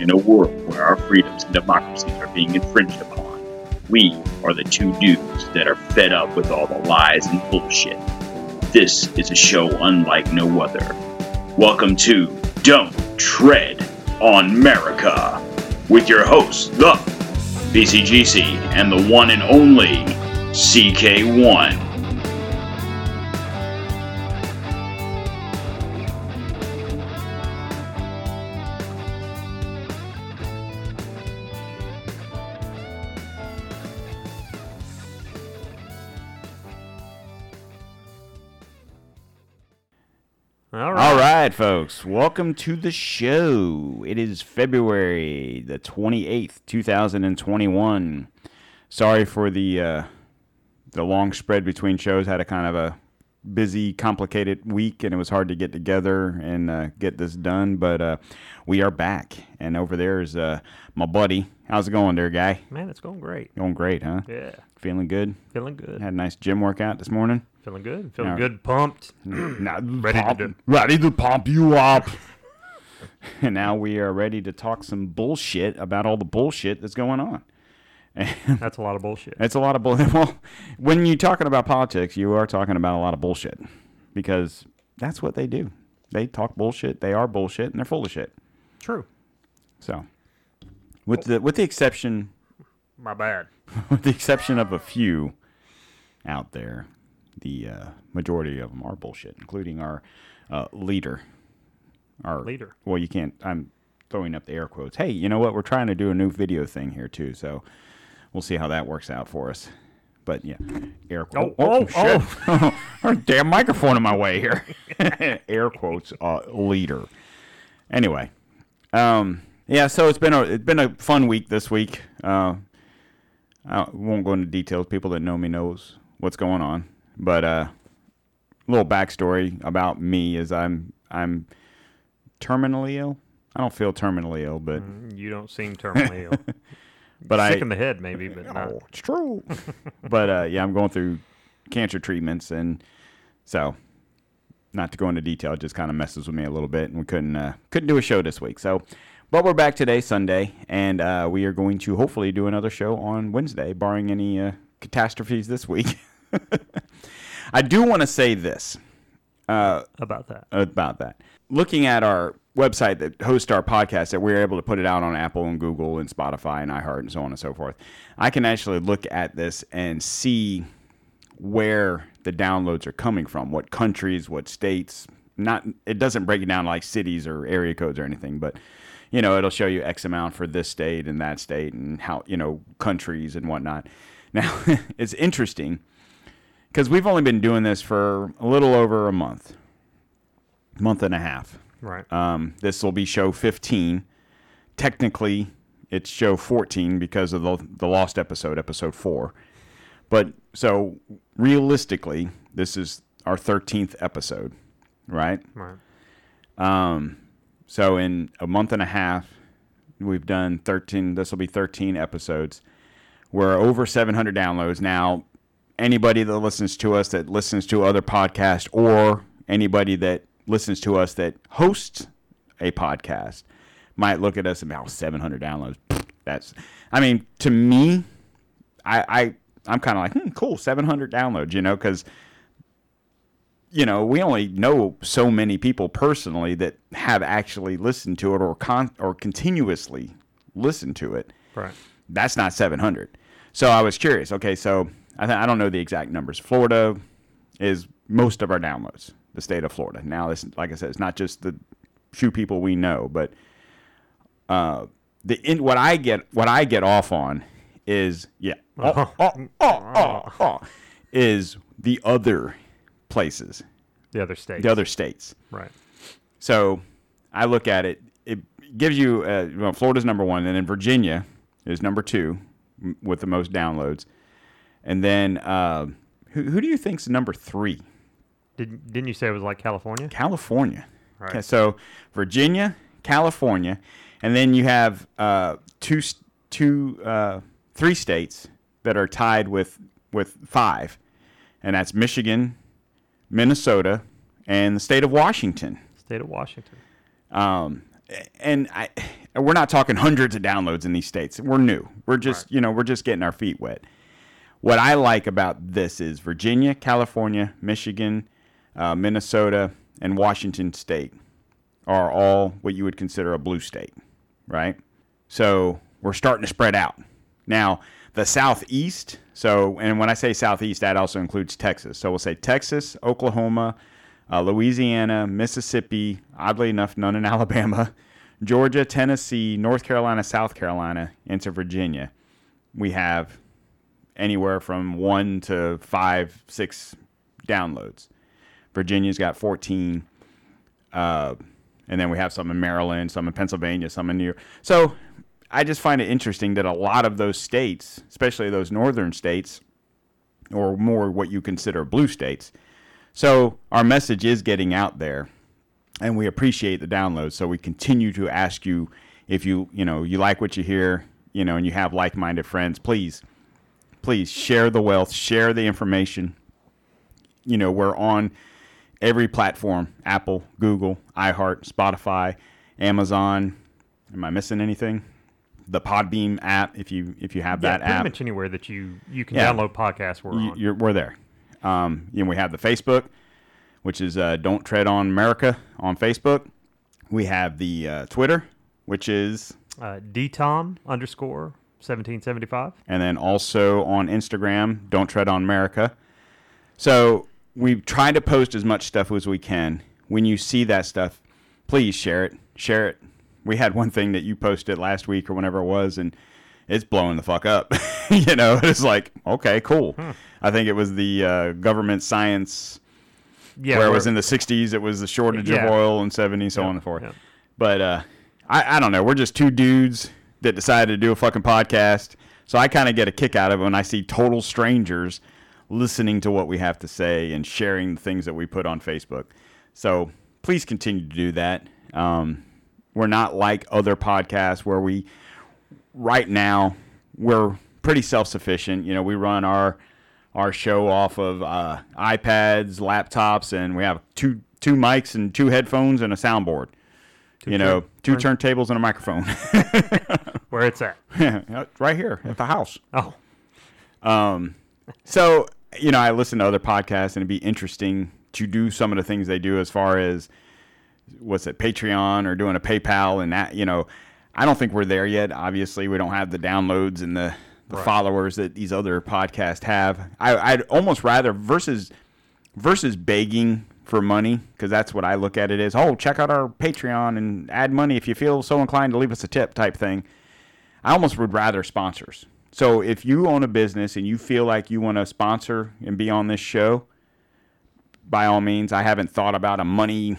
in a world where our freedoms and democracies are being infringed upon. We are the two dudes that are fed up with all the lies and bullshit. This is a show unlike no other. Welcome to Don't Tread on America with your hosts, the BCGC and the one and only CK1. Folks. Welcome to the show. It is February the 28th, 2021. Sorry for the uh, the long spread between shows. Had a kind of a busy, complicated week, and it was hard to get together and uh, get this done. But uh, we are back, and over there is uh, my buddy. How's it going, there, guy? Man, it's going great. Going great, huh? Yeah. Feeling good. Feeling good. Had a nice gym workout this morning. Feeling good. Feeling good. Pumped. Not Ready to pump, do- ready to pump you up. and now we are ready to talk some bullshit about all the bullshit that's going on. That's a lot of bullshit. It's a lot of bullshit. Well, when you're talking about politics, you are talking about a lot of bullshit because that's what they do. They talk bullshit. They are bullshit, and they're full of shit. True. So, with the with the exception My bad. with the exception of a few out there, the uh, majority of them are bullshit, including our uh, leader. Our Leader. Well, you can't. I'm throwing up the air quotes. Hey, you know what? We're trying to do a new video thing here too, so we'll see how that works out for us. But yeah, air quotes. Oh, oh, oh, damn microphone in my way here. air quotes. Uh, leader. Anyway, um, yeah. So it's been a it's been a fun week this week. Uh, I won't go into details. People that know me knows what's going on. But uh, a little backstory about me is I'm I'm terminally ill. I don't feel terminally ill, but You don't seem terminally ill. but I Sick in the head, maybe, but not. Oh, it's true. but uh, yeah, I'm going through cancer treatments, and so not to go into detail, it just kind of messes with me a little bit, and we couldn't uh, couldn't do a show this week. So, but we're back today, Sunday, and uh, we are going to hopefully do another show on Wednesday, barring any uh, catastrophes this week. I do want to say this uh, About that. about that. Looking at our website that hosts our podcast, that we're able to put it out on Apple and Google and Spotify and iHeart and so on and so forth, I can actually look at this and see where the downloads are coming from, what countries, what states. Not it doesn't break it down like cities or area codes or anything, but you know it'll show you X amount for this state and that state and how you know countries and whatnot. Now it's interesting because we've only been doing this for a little over a month, month and a half. Right. Um, this will be show 15. Technically, it's show 14 because of the, the lost episode, episode 4. But so realistically, this is our 13th episode, right? right. Um, so in a month and a half, we've done 13. This will be 13 episodes. We're over 700 downloads now. Anybody that listens to us that listens to other podcasts, or anybody that listens to us that hosts a podcast, might look at us and oh, 700 downloads. That's, I mean, to me, I, I I'm kind of like, hmm, cool, 700 downloads, you know, because you know, we only know so many people personally that have actually listened to it or con- or continuously listened to it. Right. That's not 700. So I was curious. Okay, so I th- I don't know the exact numbers. Florida is most of our downloads. The state of Florida. Now, this, like I said, it's not just the few people we know, but uh, the in, what I get what I get off on is yeah, oh, oh, oh, oh, is the other places, The other states. the other states. Right. So I look at it. It gives you uh, well, Florida's number one, and then Virginia is number two with the most downloads, and then uh, who, who do you think's number three? Didn't Didn't you say it was like California? California. Right. Okay, so Virginia, California, and then you have uh, two, two, uh, three states that are tied with with five, and that's Michigan, Minnesota, and the state of Washington. State of Washington. Um, and I, we're not talking hundreds of downloads in these states. We're new. We're just, Right. you know, we're just getting our feet wet. What I like about this is Virginia, California, Michigan, uh, Minnesota, and Washington State are all what you would consider a blue state, right? So we're starting to spread out. Now, the southeast, so, and when I say southeast, that also includes Texas. So we'll say Texas, Oklahoma, uh, Louisiana, Mississippi, oddly enough, none in Alabama, Georgia, Tennessee, North Carolina, South Carolina, into Virginia. We have anywhere from one to five, six downloads. Virginia's got 14. Uh, and then we have some in Maryland, some in Pennsylvania, some in New York. So I just find it interesting that a lot of those states, especially those northern states, or more what you consider blue states, so our message is getting out there, and we appreciate the downloads. So we continue to ask you if you you know you like what you hear, you know, and you have like-minded friends, please, please share the wealth, share the information. You know, we're on every platform: Apple, Google, iHeart, Spotify, Amazon. Am I missing anything? The Podbean app, if you if you have Yeah, that pretty app, much anywhere that you you can Yeah. download podcasts. We're you, on. we're there. Um, you know, we have the Facebook, which is uh, Don't Tread on America on Facebook. We have the uh, Twitter, which is, Uh, dtom underscore seventeen seventy five. and then also on Instagram, Don't Tread on America. So we try to post as much stuff as we can. When you see that stuff, please share it. Share it. We had one thing that you posted last week or whenever it was, and it's blowing the fuck up. you know, it's like, okay, cool. I think it was the uh, government science Yeah, where it was in the 60s, it was the shortage Yeah. of oil, and 70s, so Yeah, on and forth. yeah. But uh, I, I don't know. We're just two dudes that decided to do a fucking podcast. So I kind of get a kick out of it when I see total strangers listening to what we have to say and sharing the things that we put on Facebook. So please continue to do that. Um, we're not like other podcasts where we, right now, we're pretty self sufficient. You know, we run our our show off of uh, iPads, laptops, and we have two two mics and two headphones and a soundboard. You know, two turntables and a microphone. where it's at. right here at the house. Oh, Um, So, you know, I listen to other podcasts and it'd be interesting to do some of the things they do as far as what's it, Patreon or doing a PayPal and that, you know, I don't think we're there yet. Obviously, we don't have the downloads and the, the followers that these other podcasts have. I, I'd almost rather versus versus begging for money because that's what I look at it as. Oh, check out our Patreon and add money if you feel so inclined to leave us a tip type thing. I almost would rather sponsors. So if you own a business and you feel like you want to sponsor and be on this show, by all means, I haven't thought about a money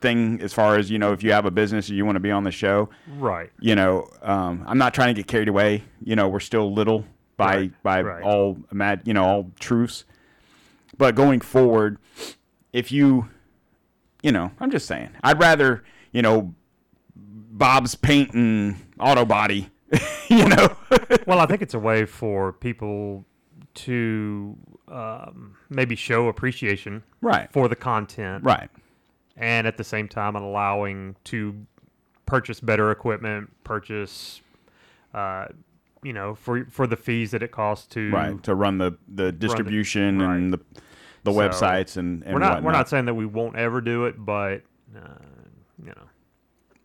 thing as far as, you know, if you have a business and you want to be on the show. right. You know, um, I'm not trying to get carried away. You know, we're still little by Right, by right. all mad, you know, all truths. But going forward, if you, you know, I'm just saying, I'd rather, you know, Bob's paint and auto body, you know. Well, I think it's a way for people to um, maybe show appreciation right. for the content, Right. and at the same time allowing to purchase better equipment, purchase, uh, you know, for for the fees that it costs to. Right. To run the, the distribution right. and the the So, websites and, and We're not we're not saying that we won't ever do it, but uh, you know,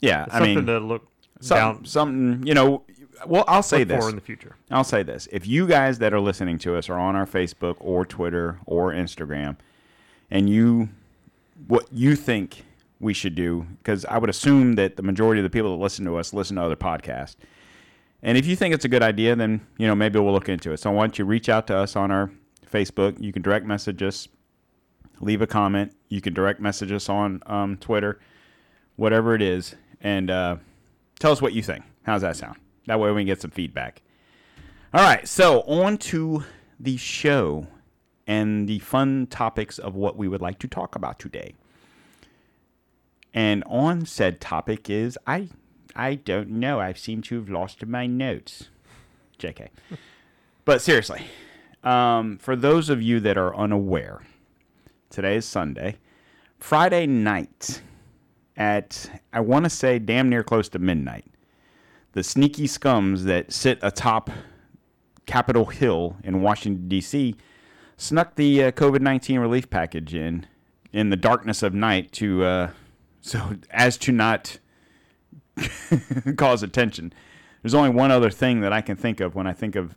Yeah. I something mean, to look some, down something, you know, well, I'll say this. in the future. I'll say this. If you guys that are listening to us are on our Facebook or Twitter or Instagram and you what you think we should do because I would assume that the majority of the people that listen to us listen to other podcasts. And if you think it's a good idea, then you know maybe we'll look into it. So why don't you reach out to us on our Facebook? You can direct message us, leave a comment. You can direct message us on um, Twitter, whatever it is, and uh, tell us what you think. How's that sound? That way we can get some feedback. All right, so on to the show and the fun topics of what we would like to talk about today. And on said topic is I I don't know. I seem to have lost my notes. JK. but seriously, um, for those of you that are unaware, today is Sunday. Friday night at I want to say damn near close to midnight. the sneaky scums that sit atop Capitol Hill in Washington D.C. snuck the uh, COVID nineteen relief package in in the darkness of night to uh, so as to not cause attention. There's only one other thing that I can think of when I think of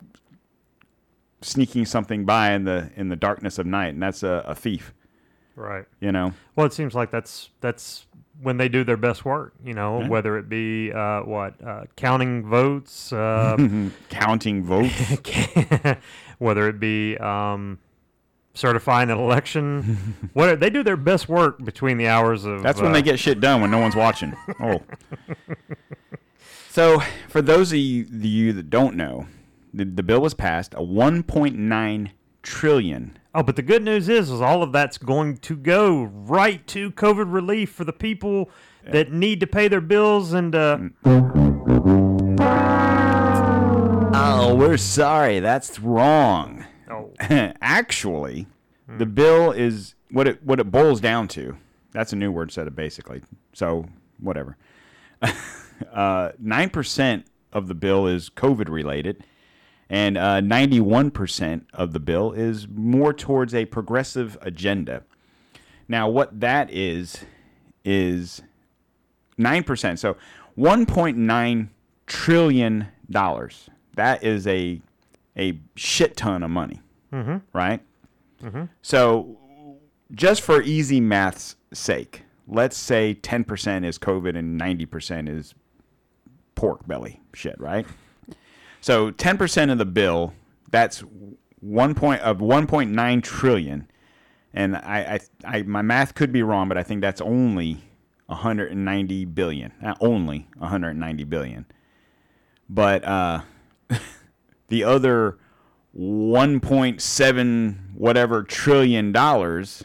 sneaking something by in the in the darkness of night, and that's a, a thief. Right. You know, Well, it seems like that's that's when they do their best work. You know, Yeah. whether it be uh, what uh, counting votes, uh, counting votes. whether it be um, certifying an election. what they do their best work between the hours of. That's when uh, they get shit done when no one's watching. Oh. So, for those of you, you that don't know, the, the bill was passed a 1.9 trillion. Oh, but the good news is, is all of that's going to go right to COVID relief for the people that need to pay their bills and. Uh, Oh, we're sorry. That's wrong. oh, Actually, the bill is what it what it boils down to. That's a new word set it basically. So whatever. Uh, Nine percent of the bill is COVID related, and uh, ninety-one percent of the bill is more towards a progressive agenda. Now, what that is is nine percent. So, one point nine trillion dollars. That is a a shit ton of money, right? So, just for easy math's sake, let's say ten percent is COVID and ninety percent is pork belly shit, right? So, ten percent of the bill, that's one point of one point nine trillion, and I, I, I, my math could be wrong, but I think that's only 190 billion. Uh, only 190 billion. But uh, the other 1.7 whatever trillion dollars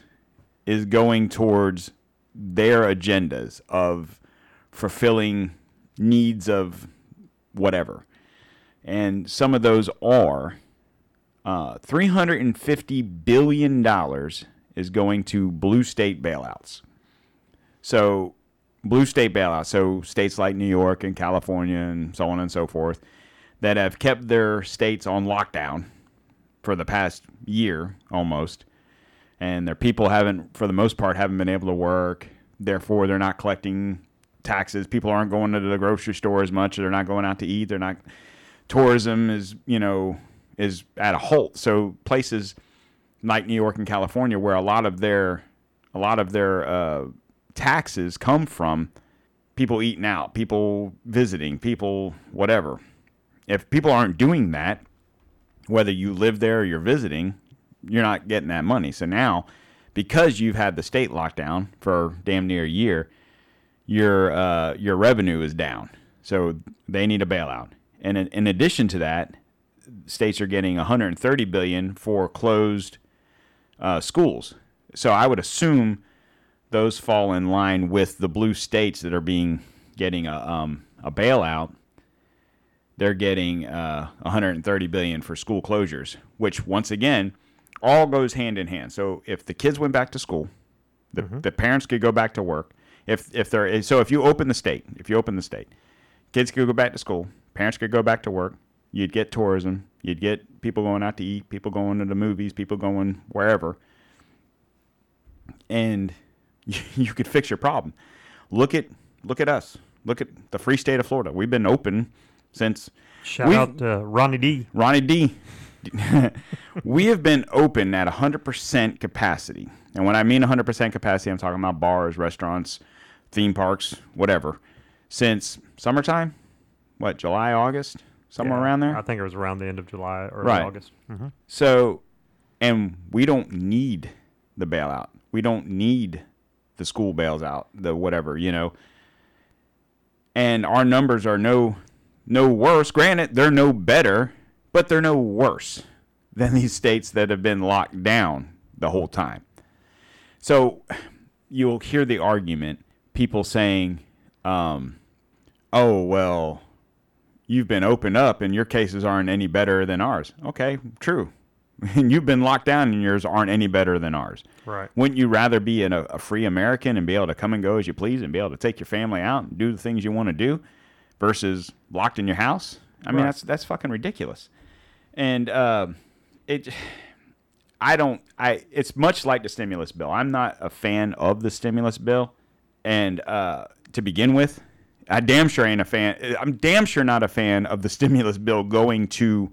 is going towards their agendas of fulfilling needs of whatever. And some of those are uh, $350 billion is going to blue state bailouts. So, blue state bailouts, so states like New York and California and so on and so forth, that have kept their states on lockdown for the past year almost, and their people haven't, for the most part, haven't been able to work. Therefore, they're not collecting taxes. People aren't going to the grocery store as much. They're not going out to eat. They're not. Tourism is, you know, is at a halt. So places like New York and California, where a lot of their, a lot of their uh, taxes come from people eating out, people visiting, people whatever. If people aren't doing that, whether you live there or you're visiting, you're not getting that money. So now, because you've had the state lockdown for damn near a year, your uh, your revenue is down. So they need a bailout. And in, in addition to that, states are getting 130 billion for closed uh, schools. So I would assume those fall in line with the blue states that are being getting a um, a bailout. They're getting uh, 130 billion for school closures, which once again all goes hand in hand. So if the kids went back to school, the, the parents could go back to work. If if there so if you open the state, if you open the state, kids could go back to school, parents could go back to work. You'd get tourism. You'd get people going out to eat, people going to the movies, people going wherever, and you, you could fix your problem. Look at look at us. Look at the free state of Florida. We've been open since shout out to Ronnie D. Ronnie D. we have been open at 100% capacity. And when I mean 100% capacity, I'm talking about bars, restaurants, theme parks, whatever, since summertime. What, July, August? Somewhere Yeah, around there? I think it was around the end of July or Right. August. hmm So, and we don't need the bailout. We don't need the school bails out, the whatever, you know. And our numbers are no no worse. Granted, they're no better, but they're no worse than these states that have been locked down the whole time. So you'll hear the argument, people saying, um, oh, well, you've been opened up and your cases aren't any better than ours. Okay, true. And you've been locked down and yours aren't any better than ours. Right. Wouldn't you rather be an, a, a free American and be able to come and go as you please and be able to take your family out and do the things you want to do? versus locked in your house. I mean, Right. that's that's fucking ridiculous. And uh, it, I don't. I it's much like the stimulus bill. I'm not a fan of the stimulus bill, and uh, to begin with, I damn sure ain't a fan. I'm damn sure not a fan of the stimulus bill going to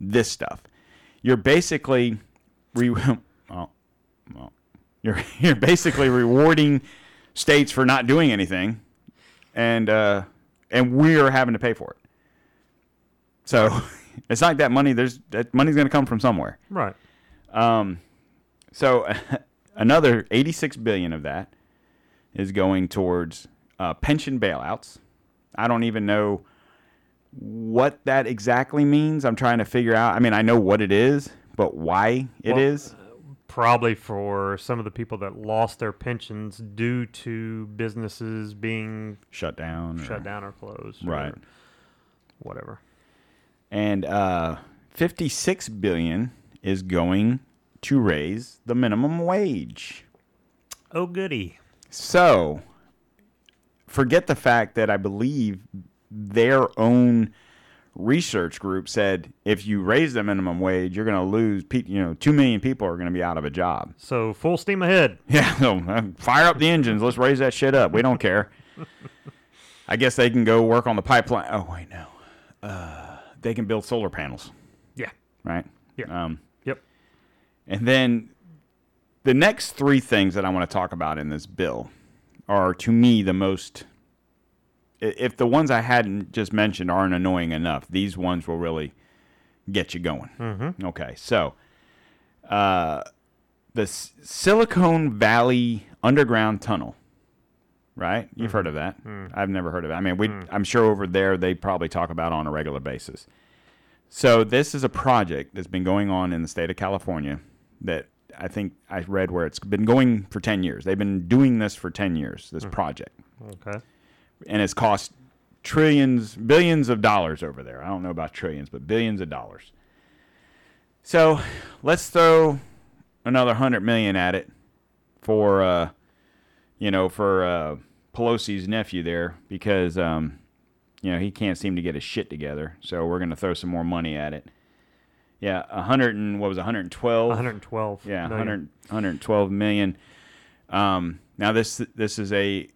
this stuff. You're basically re- well, well, you're you're basically rewarding states for not doing anything, and uh, and we're having to pay for it. So it's not like that money. There's that money's going to come from somewhere. Right. Um, so another 86 billion of that is going towards uh, pension bailouts. I don't even know what that exactly means. I'm trying to figure out. I mean, I know what it is, but why it Well, is. Probably for some of the people that lost their pensions due to businesses being shut down. or- shut down or closed. Right. Or whatever. and uh, 56 billion is going to raise the minimum wage. Oh, goody. So, forget the fact that I believe their own research group said if you raise the minimum wage, you're going to lose. Pe- you know, two million people are going to be out of a job. So full steam ahead. Yeah, so uh, fire up the engines. Let's raise that shit up. We don't care. I guess they can go work on the pipeline. Oh wait, no. Uh, they can build solar panels, Yeah. right? Yeah. Um, Yep. and then the next three things that I want to talk about in this bill are, to me, the most. If the ones I hadn't just mentioned aren't annoying enough, these ones will really get you going. Mm-hmm. Okay, so uh, the S- Silicon Valley Underground Tunnel, right? You've heard of that. I've never heard of it. I mean, we, I'm sure over there they probably talk about it on a regular basis. So this is a project that's been going on in the state of California that I think I read where it's been going for 10 years. They've been doing this for 10 years, this project. Okay. And it's cost trillions, billions of dollars over there. I don't know about trillions, but billions of dollars. So let's throw another 100 million at it for uh you know, for uh Pelosi's nephew there because um you know, he can't seem to get his shit together. So we're going to throw some more money at it. Yeah, 100 and what was it, 112? 112. Yeah, million. 100, 112 million. Um, now this this is a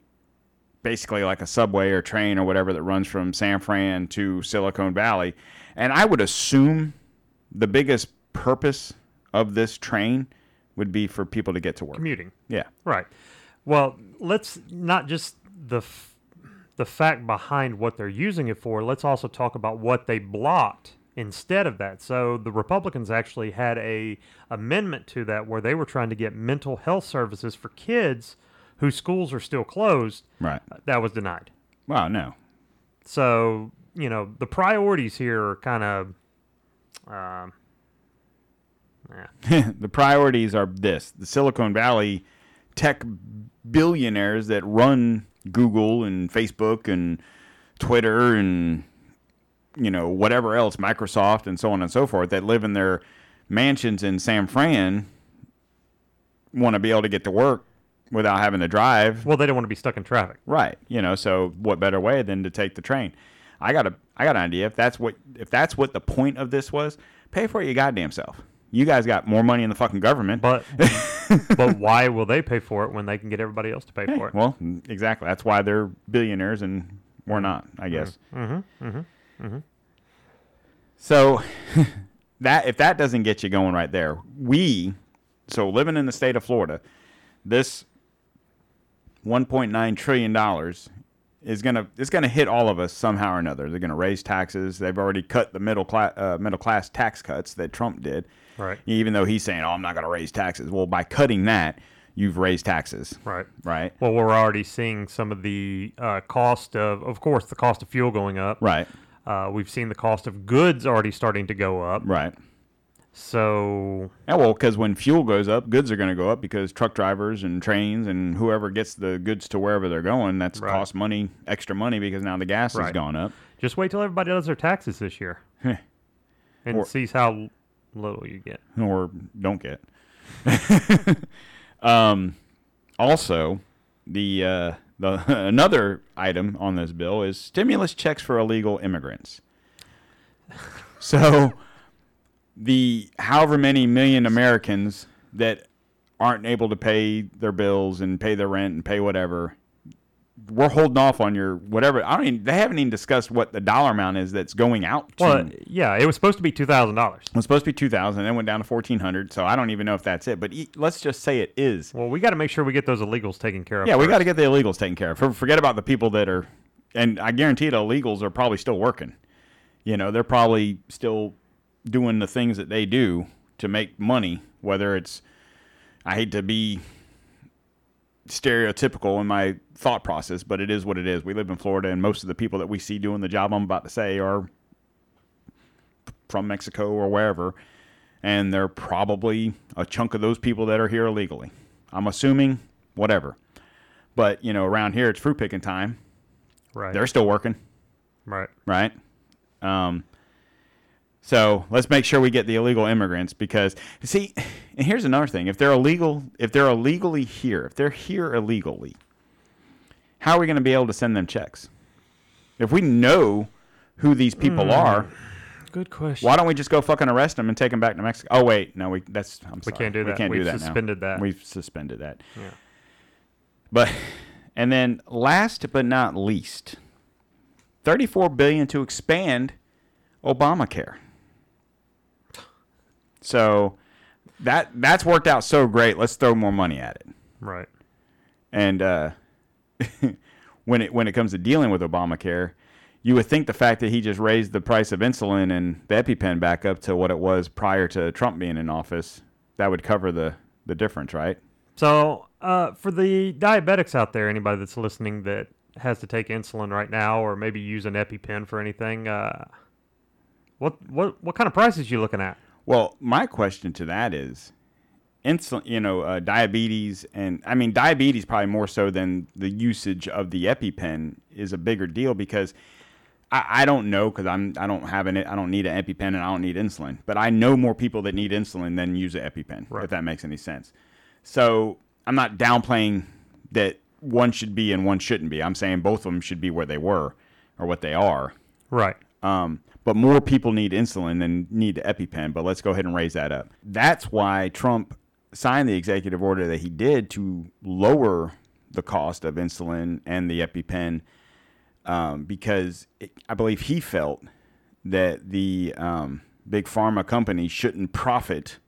basically like a subway or train or whatever that runs from San Fran to Silicon Valley, and I would assume the biggest purpose of this train would be for people to get to work. Commuting. Yeah, Right. Well, let's not just the f- the fact behind what they're using it for. Let's also talk about what they blocked instead of that. So the Republicans actually had a amendment to that where they were trying to get mental health services for kids whose schools are still closed. right. That was denied. Wow, no. So you know the priorities here are kind of. Um, yeah. the priorities are this the Silicon Valley tech billionaires that run Google and Facebook and Twitter and you know whatever else Microsoft and so on and so forth that live in their mansions in San Fran want to be able to get to work without having to drive Well, they don't want to be stuck in traffic. Right. You know, so what better way than to take the train? I got a I got an idea. If that's what if that's what the point of this was, pay for it your goddamn self. You guys got more money in the fucking government. But but why will they pay for it when they can get everybody else to pay for it? well, exactly. That's why they're billionaires and we're not, I guess. Mm-hmm. Mm-hmm. So that if that doesn't get you going right there, we so living in the state of Florida, this 1.9 trillion dollars is gonna it's gonna hit all of us somehow or another. They're gonna raise taxes. They've already cut the middle class uh, middle class tax cuts that Trump did. Right. Even though he's saying, "Oh, I'm not gonna raise taxes." Well, by cutting that, you've raised taxes, Right. right? Well, we're already seeing some of the uh, cost of, of course, the cost of fuel going up. Right. Uh, we've seen the cost of goods already starting to go up. Right. So Yeah, well, because when fuel goes up, goods are going to go up because truck drivers and trains and whoever gets the goods to wherever they're going, that's Right. cost money, extra money because now the gas has gone up. just wait till everybody does their taxes this year and Or- sees how little you get. or don't get. um, also, the uh, the another item on this bill is stimulus checks for illegal immigrants. So, the however many million Americans that aren't able to pay their bills and pay their rent and pay whatever, we're holding off on your whatever. I don't even. They haven't even discussed what the dollar amount is that's going out. To. Well, yeah, it was supposed to be two thousand dollars. It was supposed to be two thousand, then went down to fourteen hundred. So I don't even know if that's it. But e- let's just say it is. Well, we got to make sure we get those illegals taken care of. Yeah, we got to get the illegals taken care of. For- Forget about the people that are, and I guarantee the illegals are probably still working. You know, they're probably still doing the things that they do to make money. Whether it's, I hate to be stereotypical in my thought process, but it is what it is. We live in Florida, and most of the people that we see doing the job I'm about to say are from Mexico or wherever, and they're probably a chunk of those people that are here illegally. I'm assuming, whatever. But you know, around here it's fruit picking time. right. They're still working, right. right? Um, so let's make sure we get the illegal immigrants because see, and here's another thing: if they're illegal, if they're illegally here, if they're here illegally, how are we going to be able to send them checks? If we know who these people hmm. are, Good question. why don't we just go fucking arrest them and take them back to Mexico? Oh wait, no, we that's I'm sorry. We can't do We that. can't do We've that now. suspended that. We've suspended that. Yeah. But and then last but not least, 34 billion to expand Obamacare. So that that's worked out so great. Let's throw more money at it. Right. And uh, when it when it comes to dealing with Obamacare, you would think the fact that he just raised the price of insulin and the EpiPen back up to what it was prior to Trump being in office, that would cover the the difference, right? So, uh, for the diabetics out there, anybody that's listening that has to take insulin right now, or maybe use an EpiPen for anything, uh, what what what kind of prices you looking at? Well, my question to that is, insulin, you know, uh, diabetes, and I mean, diabetes probably more so than the usage of the EpiPen is a bigger deal because I, I don't know because I'm I don't have an I don't need an EpiPen and I don't need insulin, but I know more people that need insulin than use an EpiPen. Right. If that makes any sense. So I'm not downplaying that one should be and one shouldn't be. I'm saying both of them should be where they were or what they are. Right. Um, but more people need insulin than need the EpiPen. But let's go ahead and raise that up. That's why Trump signed the executive order that he did to lower the cost of insulin and the EpiPen, um, because it, I believe he felt that the um, big pharma companies shouldn't profit.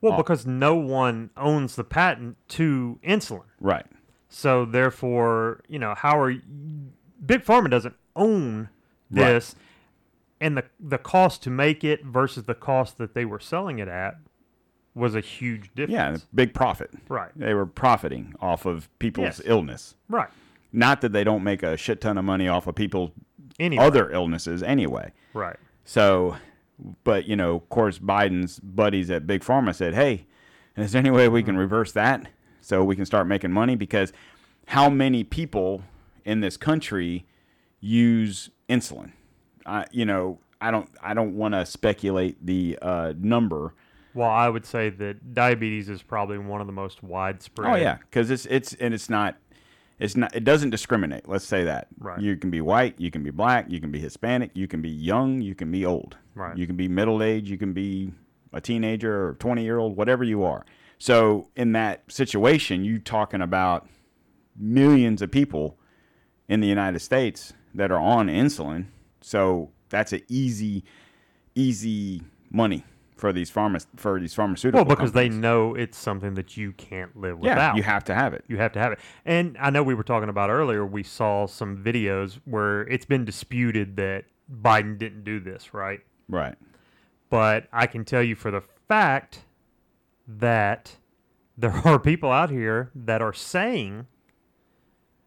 Well, because no one owns the patent to insulin, Right. so therefore, you know, how are y- big pharma doesn't own Right. And the the cost to make it versus the cost that they were selling it at was a huge difference. Yeah, big profit. Right. They were profiting off of people's Yes. illness. Right. Not that they don't make a shit ton of money off of people's Anyway. other illnesses anyway. Right. So, but you know, of course, Biden's buddies at Big Pharma said, "Hey, is there any way we can mm-hmm. reverse that so we can start making money?" Because how many people in this country use insulin? I, you know, I don't, I don't want to speculate the uh, number. Well, I would say that diabetes is probably one of the most widespread. Oh yeah, because it's it's and it's not. It's not. It doesn't discriminate. Let's say that. Right. You can be white. You can be black. You can be Hispanic. You can be young. You can be old. Right. You can be middle age. You can be a teenager or twenty year old. Whatever you are. So in that situation, you talking about millions of people in the United States that are on insulin. So that's an easy, easy money for these pharma for these pharmaceutical. Well, because they know it's something that you can't live yeah, without. you have to have it. You have to have it. And I know we were talking about earlier, we saw some videos where it's been disputed that Biden didn't do this, right? Right. But I can tell you for the fact that there are people out here that are saying,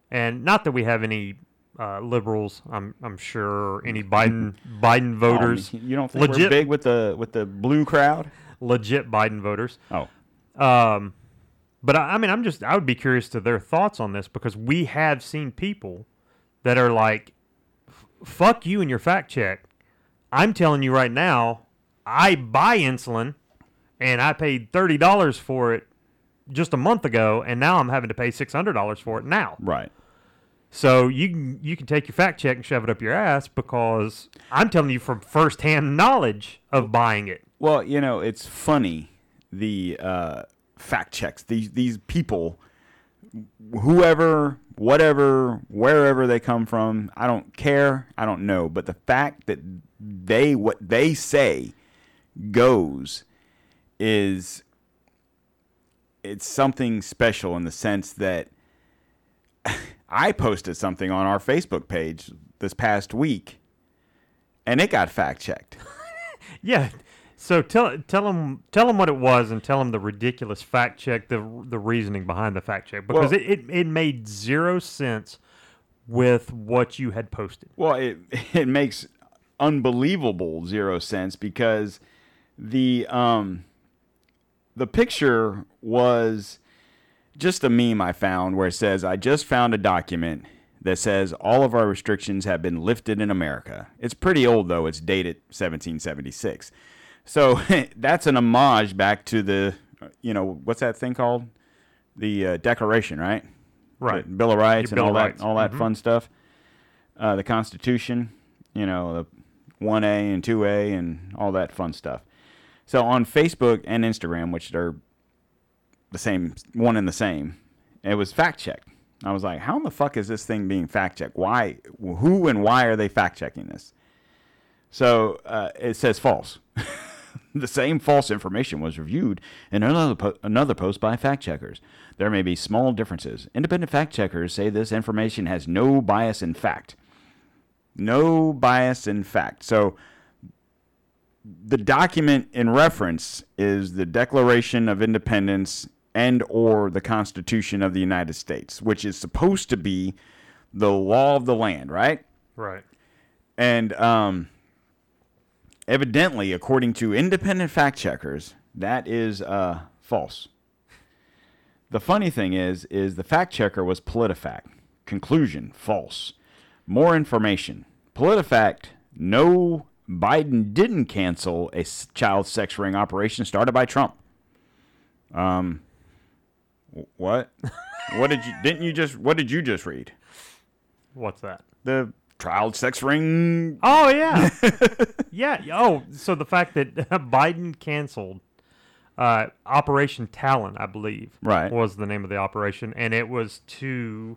and not that we have any uh, liberals, I'm I'm sure, any Biden Biden voters, Um, you don't think we're legit- big with the with the blue crowd? legit Biden voters, Oh, Um, but I, I mean, I'm just I would be curious to their thoughts on this because we have seen people that are like, "Fuck you and your fact check." I'm telling you right now, I buy insulin, and I paid thirty dollars for it just a month ago, and now I'm having to pay six hundred dollars for it now. right. So you can you can take your fact check and shove it up your ass because I'm telling you from firsthand knowledge of buying it. Well, you know, it's funny the uh, fact checks. These these people, whoever, whatever, wherever they come from, I don't care. I don't know. But the fact that they what they say goes is it's something special in the sense that I posted something on our Facebook page this past week, and it got fact checked. Yeah. So tell tell them tell them what it was and tell them the ridiculous fact check the the reasoning behind the fact check because Well- it, it, it made zero sense with what you had posted. Well, it it makes unbelievable zero sense because the um the picture was just a meme I found where it says I just found a document that says all of our restrictions have been lifted in America. It's pretty old though. It's dated 1776. So that's an homage back to the you know what's that thing called? The uh, Declaration, right? Right. The Bill of Rights Your and Bill all that Rights. all that fun stuff. Uh, the Constitution, you know, the one A and two A and all that fun stuff. So on Facebook and Instagram, which are the same one and the same, it was fact checked. I was like, how in the fuck is this thing being fact checked? Why? Who and why are they fact checking this? So uh, it says false. the same false information was reviewed in another po- another post by fact checkers. There may be small differences. Independent fact checkers say this information has no bias in fact. No bias in fact. So the document in reference is the Declaration of Independence and or the Constitution of the United States, which is supposed to be the law of the land, right? Right. And um, evidently, according to independent fact checkers, that is uh, false. The funny thing is, is the fact checker was PolitiFact. Conclusion: false. More information: PolitiFact. No, Biden didn't cancel a child sex ring operation started by Trump. Um, what? what did you? Didn't you just? What did you just read? What's that? The child sex ring Oh yeah, yeah. Oh, so the fact that Biden canceled uh, Operation Talon, I believe, Right. was the name of the operation, and it was to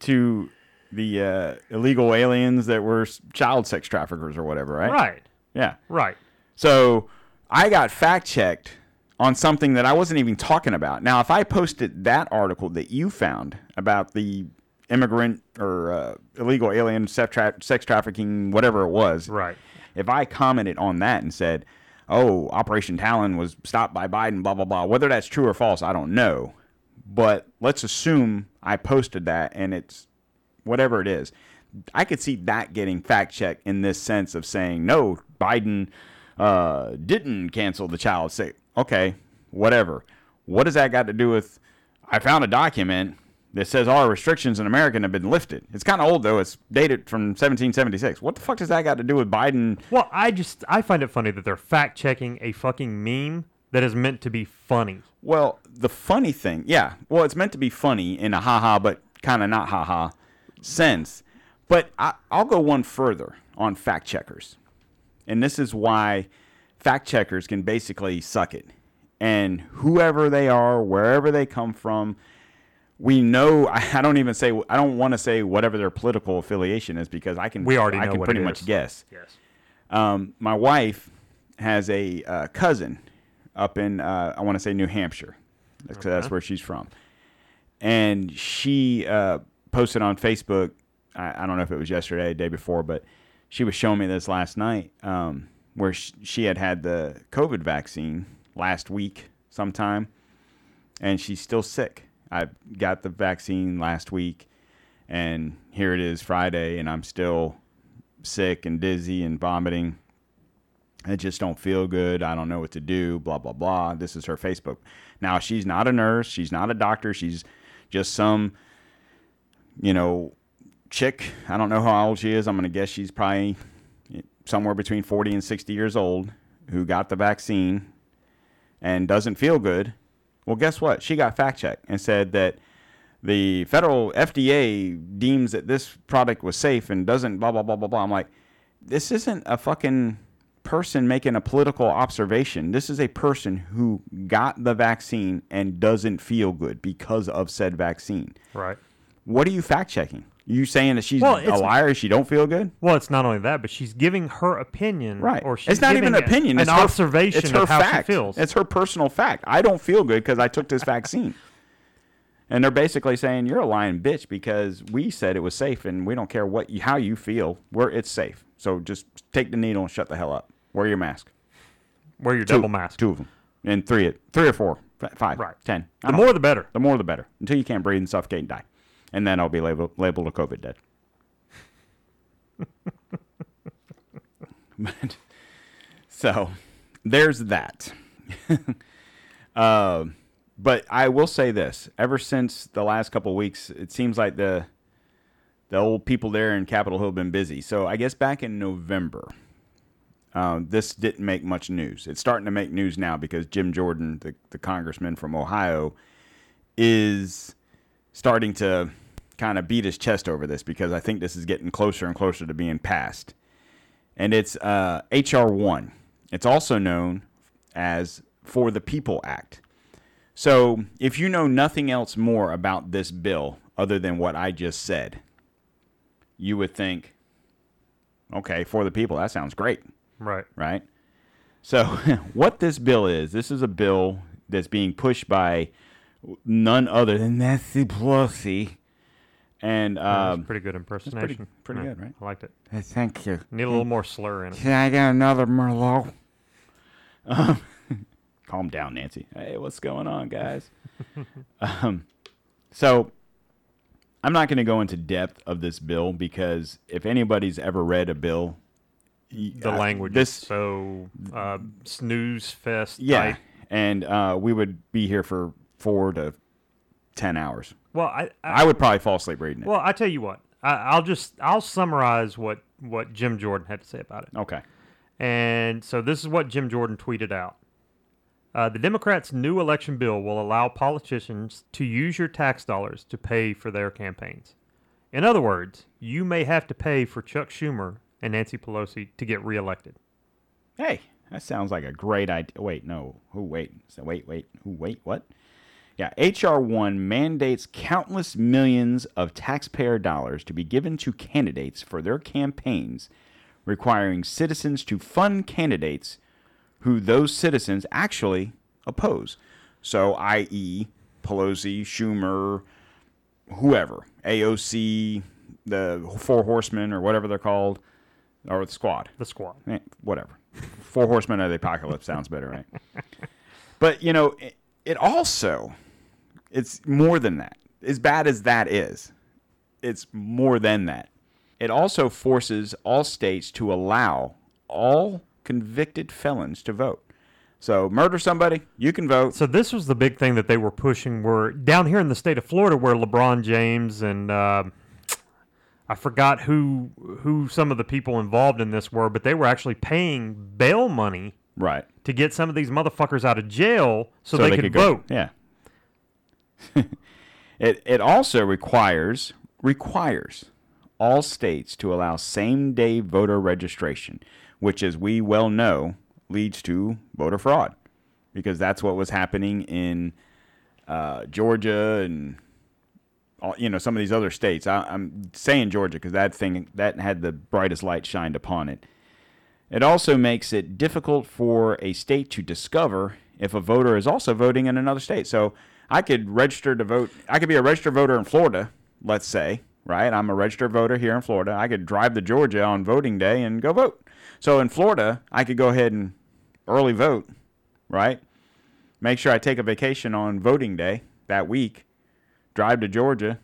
to the uh, illegal aliens that were child sex traffickers or whatever, right? right, Yeah. right. So I got fact checked on something that I wasn't even talking about. Now, if I posted that article that you found about the immigrant or uh, illegal alien sex, tra- sex trafficking, whatever it was, Right. if I commented on that and said, "Oh, Operation Talon was stopped by Biden," blah blah blah, whether that's true or false, I don't know. But let's assume I posted that and it's whatever it is. I could see that getting fact checked in this sense of saying, "No, Biden uh, didn't cancel the child sex." Okay, whatever. What does that got to do with? I found a document that says all restrictions in America have been lifted. It's kind of old though. It's dated from 1776. What the fuck does that got to do with Biden? Well, I just I find it funny that they're fact checking a fucking meme that is meant to be funny. Well, the funny thing, yeah. Well, it's meant to be funny in a haha, but kind of not haha sense. But I, I'll go one further on fact checkers. And this is why fact checkers can basically suck it. And whoever they are, wherever they come from, we know. I don't even say. I don't want to say whatever their political affiliation is because I can. We already I know can what pretty much guess. Yes. Um, my wife has a uh, cousin up in uh, I want to say New Hampshire. That's, that's where she's from, and she uh, posted on Facebook. I, I don't know if it was yesterday, the day before, but she was showing me this last night, um, where sh- she had had the COVID vaccine last week sometime, and she's still sick. I got the vaccine last week, and here it is Friday, and I'm still sick and dizzy and vomiting. I just don't feel good. I don't know what to do. Blah blah blah. This is her Facebook. Now she's not a nurse. She's not a doctor. She's just some, you know, chick. I don't know how old she is. I'm gonna guess she's probably somewhere between 40 and 60 years old who got the vaccine and doesn't feel good. Well, guess what? She got fact checked and said that the federal FDA deems that this product was safe and doesn't blah blah blah blah blah. I'm like, this isn't a fucking person making a political observation. This is a person who got the vaccine and doesn't feel good because of said vaccine. Right. What are you fact checking? You saying that she's Well, a liar? She don't feel good? Well, it's not only that, but she's giving her opinion. Right. Or she's it's not even an opinion. An her- observation it's her of how fact. she feels. It's her personal fact. I don't feel good because I took this vaccine. And they're basically saying you're a lying bitch because we said it was safe and we don't care what you, how you feel. We're it's safe. So just take the needle and shut the hell up. Wear your mask. Wear your Two- double mask. Two of them. And three, three or four, five, Right. ten. The more, the better. the more the better. Until you can't breathe and suffocate and die, and then I'll be labeled labeled a COVID dead. But- so there's that. uh, but I will say this: ever since the last couple weeks, it seems like the the old people there in Capitol Hill have been busy. So I guess back in November, uh, this didn't make much news. It's starting to make news now because Jim Jordan, the, the congressman from Ohio, is starting to kind of beat his chest over this because I think this is getting closer and closer to being passed. And it's uh, H.R. 1. It's also known as For the People Act. So if you know nothing else more about this bill other than what I just said, you would think, okay, For the People, that sounds great Right. right? So, what this bill is, this is a bill that's being pushed by none other than Nancy Pelosi. And um, a pretty good impersonation. pretty Yeah, good, right? I liked it. thank you. Need a little more slur in it. Can I get another Merlot? Um, calm down, Nancy. Hey, what's going on, guys? um, so, I'm not going to go into depth of this bill because if anybody's ever read a bill, The uh, language this is so uh, snooze fest. Yeah, type. and uh, we would be here for four to ten hours. Well, I, I I would probably fall asleep reading it. well, I tell you what. I, I'll just I'll summarize what what Jim Jordan had to say about it. okay. And so this is what Jim Jordan tweeted out. Uh, the Democrats' new election bill will allow politicians to use your tax dollars to pay for their campaigns. In other words, you may have to pay for Chuck Schumer and Nancy Pelosi to get reelected. Hey, that sounds like a great idea. Wait, no. Who? Wait. So wait, wait. Who? Wait. What? Yeah, HR one mandates countless millions of taxpayer dollars to be given to candidates for their campaigns, requiring citizens to fund candidates who those citizens actually oppose. So, i.e., Pelosi, Schumer, whoever, AOC, the Four Horsemen, or whatever they're called, or the Squad. The squad. Eh, whatever. Four Horsemen of the Apocalypse sounds better, right? but you know, it, it also it's more than that. As bad as that is, it's more than that. It also forces all states to allow all convicted felons to vote. So murder somebody, you can vote. So this was the big thing that they were pushing. Were down here in the state of Florida, where LeBron James and uh, I forgot who who some of the people involved in this were, but they were actually paying bail money Right. to get some of these motherfuckers out of jail so, they, could, vote. Yeah. it it also requires requires all states to allow same day voter registration, which as we well know leads to voter fraud. Because that's what was happening in uh, Georgia and all, you know some of these other states. I, I'm saying Georgia because that thing that had the brightest light shined upon it. It also makes it difficult for a state to discover if a voter is also voting in another state. So I could register to vote. I could be a registered voter in Florida, let's say, right? I'm a registered voter here in Florida. I could drive to Georgia on voting day and go vote. So in Florida, I could go ahead and early vote, right? Make sure I take a vacation on voting day that week, drive to Georgia,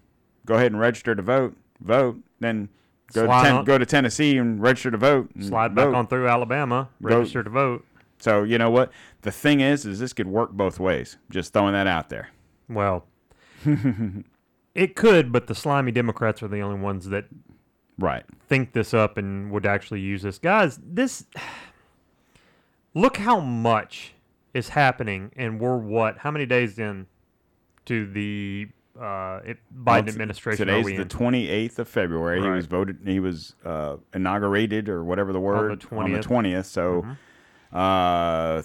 go ahead and register to vote, vote, then go to, ten, go to Tennessee and register to vote. Slide back vote. on through Alabama, Vote. register to vote. So you know what? The thing is, is this could work both ways. Just throwing that out there. Well, it could, but the slimy Democrats are the only ones that Right. think this up and would actually use this. Guys, this look how much is happening and we're what? How many days in to the uh, it, Biden t- administration Today's the 28th of February. He was voted. He was uh, inaugurated or whatever the word on the 20th. 20th. So, Mm-hmm. uh,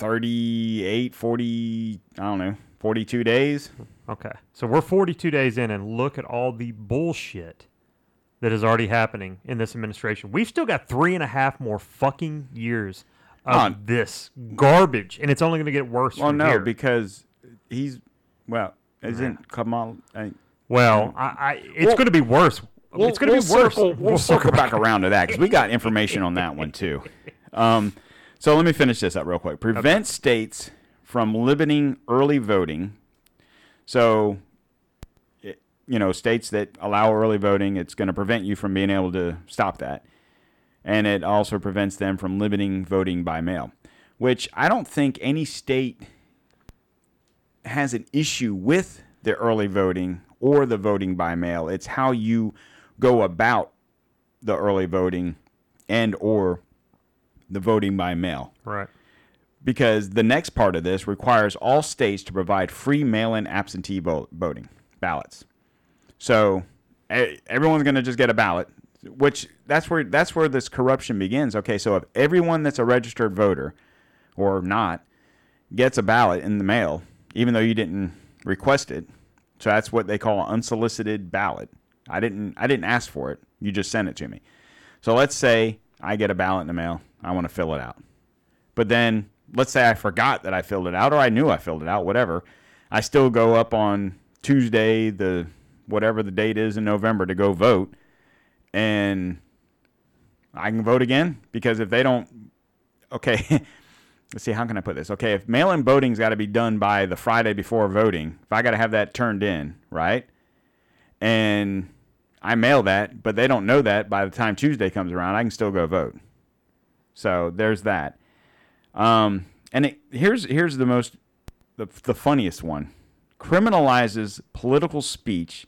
38, 40. I don't know, 42 days. Okay, so we're 42 days in, and look at all the bullshit that is already happening in this administration. We've still got three and a half more fucking years of Uh, this garbage, and it's only going to get worse. Well, no, here. because he's well, isn't Kamal? I, well, I, I it's Well, going to be worse. it's going to we'll be worse. Circle, we'll, circle back around to that because we got information on that one too. Um, so let me finish this up real quick. Prevent states from limiting early voting. So, it- you know, states that allow early voting, it's going to prevent you from being able to stop that, and it also prevents them from limiting voting by mail, which I don't think any state has an issue with the early voting or the voting by mail. It's how you go about the early voting and or the voting by mail. Right. Because the next part of this requires all states to provide free mail-in absentee vo- voting ballots. So everyone's going to just get a ballot, which that's where that's where this corruption begins. Okay, so if everyone that's a registered voter or not gets a ballot in the mail, even though you didn't request it, so that's what they call an unsolicited ballot. I didn't I didn't ask for it. You just sent it to me. So let's say I get a ballot in the mail. I want to fill it out. But then let's say I forgot that I filled it out or I knew I filled it out, whatever. I still go up on Tuesday, the whatever the date is in November to go vote and I can vote again because if they don't okay, let's see how can I put this? Okay, if mail-in voting's got to be done by the Friday before voting, if I got to have that turned in, right? And I mail that, but they don't know that by the time Tuesday comes around, I can still go vote. So there's that. Um, and it, here's here's the most the, the funniest one. Criminalizes political speech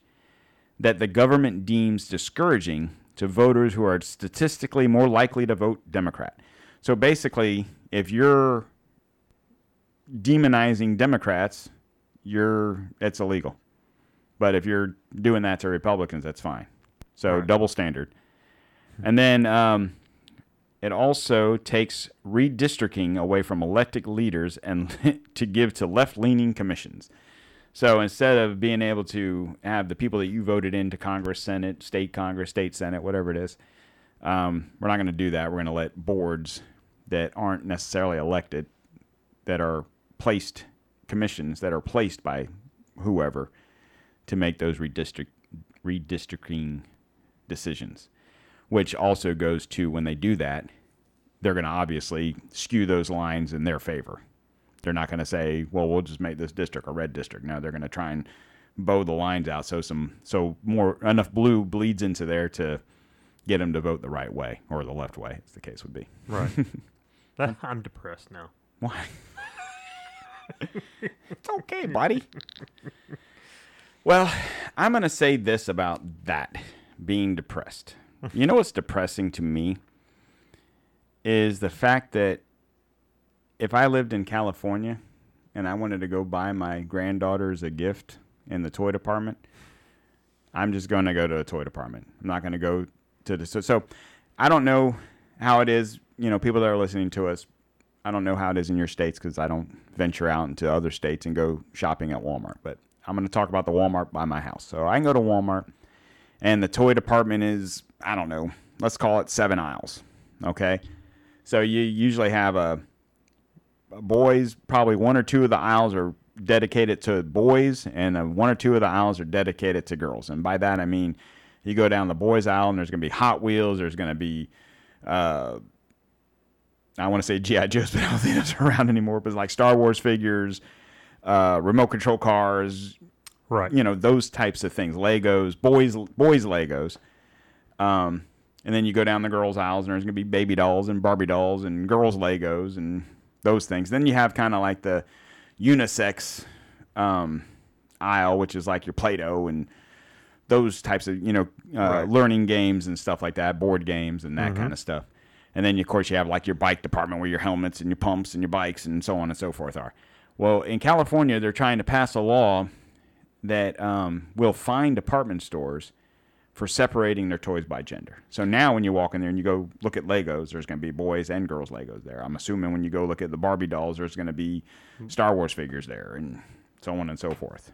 that the government deems discouraging to voters who are statistically more likely to vote Democrat. So basically, if you're demonizing Democrats, you're it's illegal. But if you're doing that to Republicans, that's fine. So Right. double standard. And then um, it also takes redistricting away from elected leaders and to give to left-leaning commissions. So instead of being able to have the people that you voted into Congress, Senate, state Congress, state Senate, whatever it is, um, we're not going to do that. We're going to let boards that aren't necessarily elected, that are placed commissions that are placed by whoever, to make those redistrict redistricting decisions. Which also goes to when they do that, they're going to obviously skew those lines in their favor. They're not going to say, "Well, we'll just make this district a red district." No, they're going to try and bow the lines out so some so more enough blue bleeds into there to get them to vote the right way or the left way, as the case would be. Right. I'm depressed now. Why? it's okay, buddy. Well, I'm going to say this about that being depressed. You know what's depressing to me is the fact that if I lived in California and I wanted to go buy my granddaughters a gift in the toy department, I'm just going to go to a toy department. I'm not going to go to the so, so I don't know how it is, you know, people that are listening to us I don't know how it is in your states because I don't venture out into other states and go shopping at Walmart. But I'm going to talk about the Walmart by my house. So I can go to Walmart, and the toy department is I don't know, let's call it seven aisles. Okay, so you usually have a, a boys. Probably one or two of the aisles are dedicated to boys, and one or two of the aisles are dedicated to girls. And by that I mean you go down the boys aisle, and there's going to be Hot Wheels. There's going to be uh, I want to say GI Joes, but I don't think that's around anymore. But like Star Wars figures, uh, remote control cars, Right. you know those types of things. Legos, boys, boys Legos. Um, and then you go down the girls' aisles, and there's gonna be baby dolls and Barbie dolls and girls' Legos and those things. Then you have kind of like the unisex um, aisle, which is like your Play-Doh and those types of you know uh, Right. learning games and stuff like that, board games and that kind of stuff. And then of course you have like your bike department where your helmets and your pumps and your bikes and so on and so forth are. Well, in California, they're trying to pass a law that um, will fine department stores for separating their toys by gender. So now when you walk in there and you go look at Legos, there's going to be boys and girls Legos there. I'm assuming when you go look at the Barbie dolls, there's going to be Star Wars figures there and so on and so forth.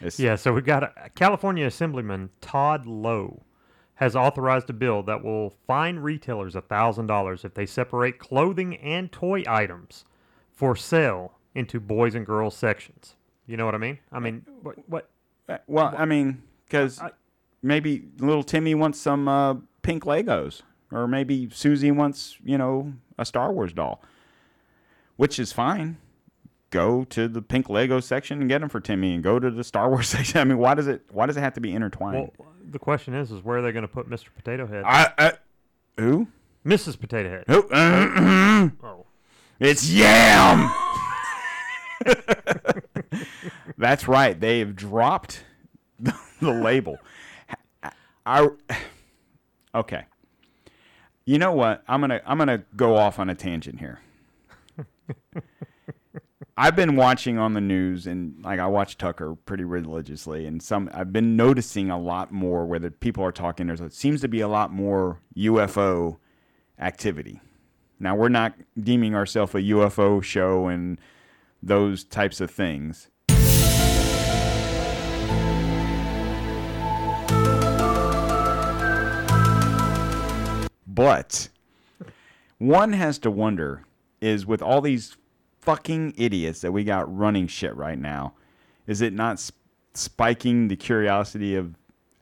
It's, Yeah, so we've got a, California Assemblyman Todd Lowe has authorized a bill that will fine retailers $1,000 if they separate clothing and toy items for sale into boys and girls sections. You know what I mean? I mean, what? what Uh, Well, I mean, because maybe little Timmy wants some uh, pink Legos, or maybe Susie wants, you know, a Star Wars doll, which is fine. Go to the pink Lego section and get them for Timmy, and go to the Star Wars section. I mean, why does it? Why does it have to be intertwined? well, the question is, is where are they going to put Mr. Potato Head? I, I, who? Mrs. Potato Head. Who? Oh, It's Yam. That's right. They have dropped the, label. I, okay. You know what? I'm gonna I'm gonna go off on a tangent here. I've been watching on the news and like I watch Tucker pretty religiously and some I've been noticing a lot more where the people are talking there's it seems to be a lot more UFO activity. Now we're not deeming ourselves a UFO show and those types of things. But one has to wonder is with all these fucking idiots that we got running shit right now, is it not sp- spiking the curiosity of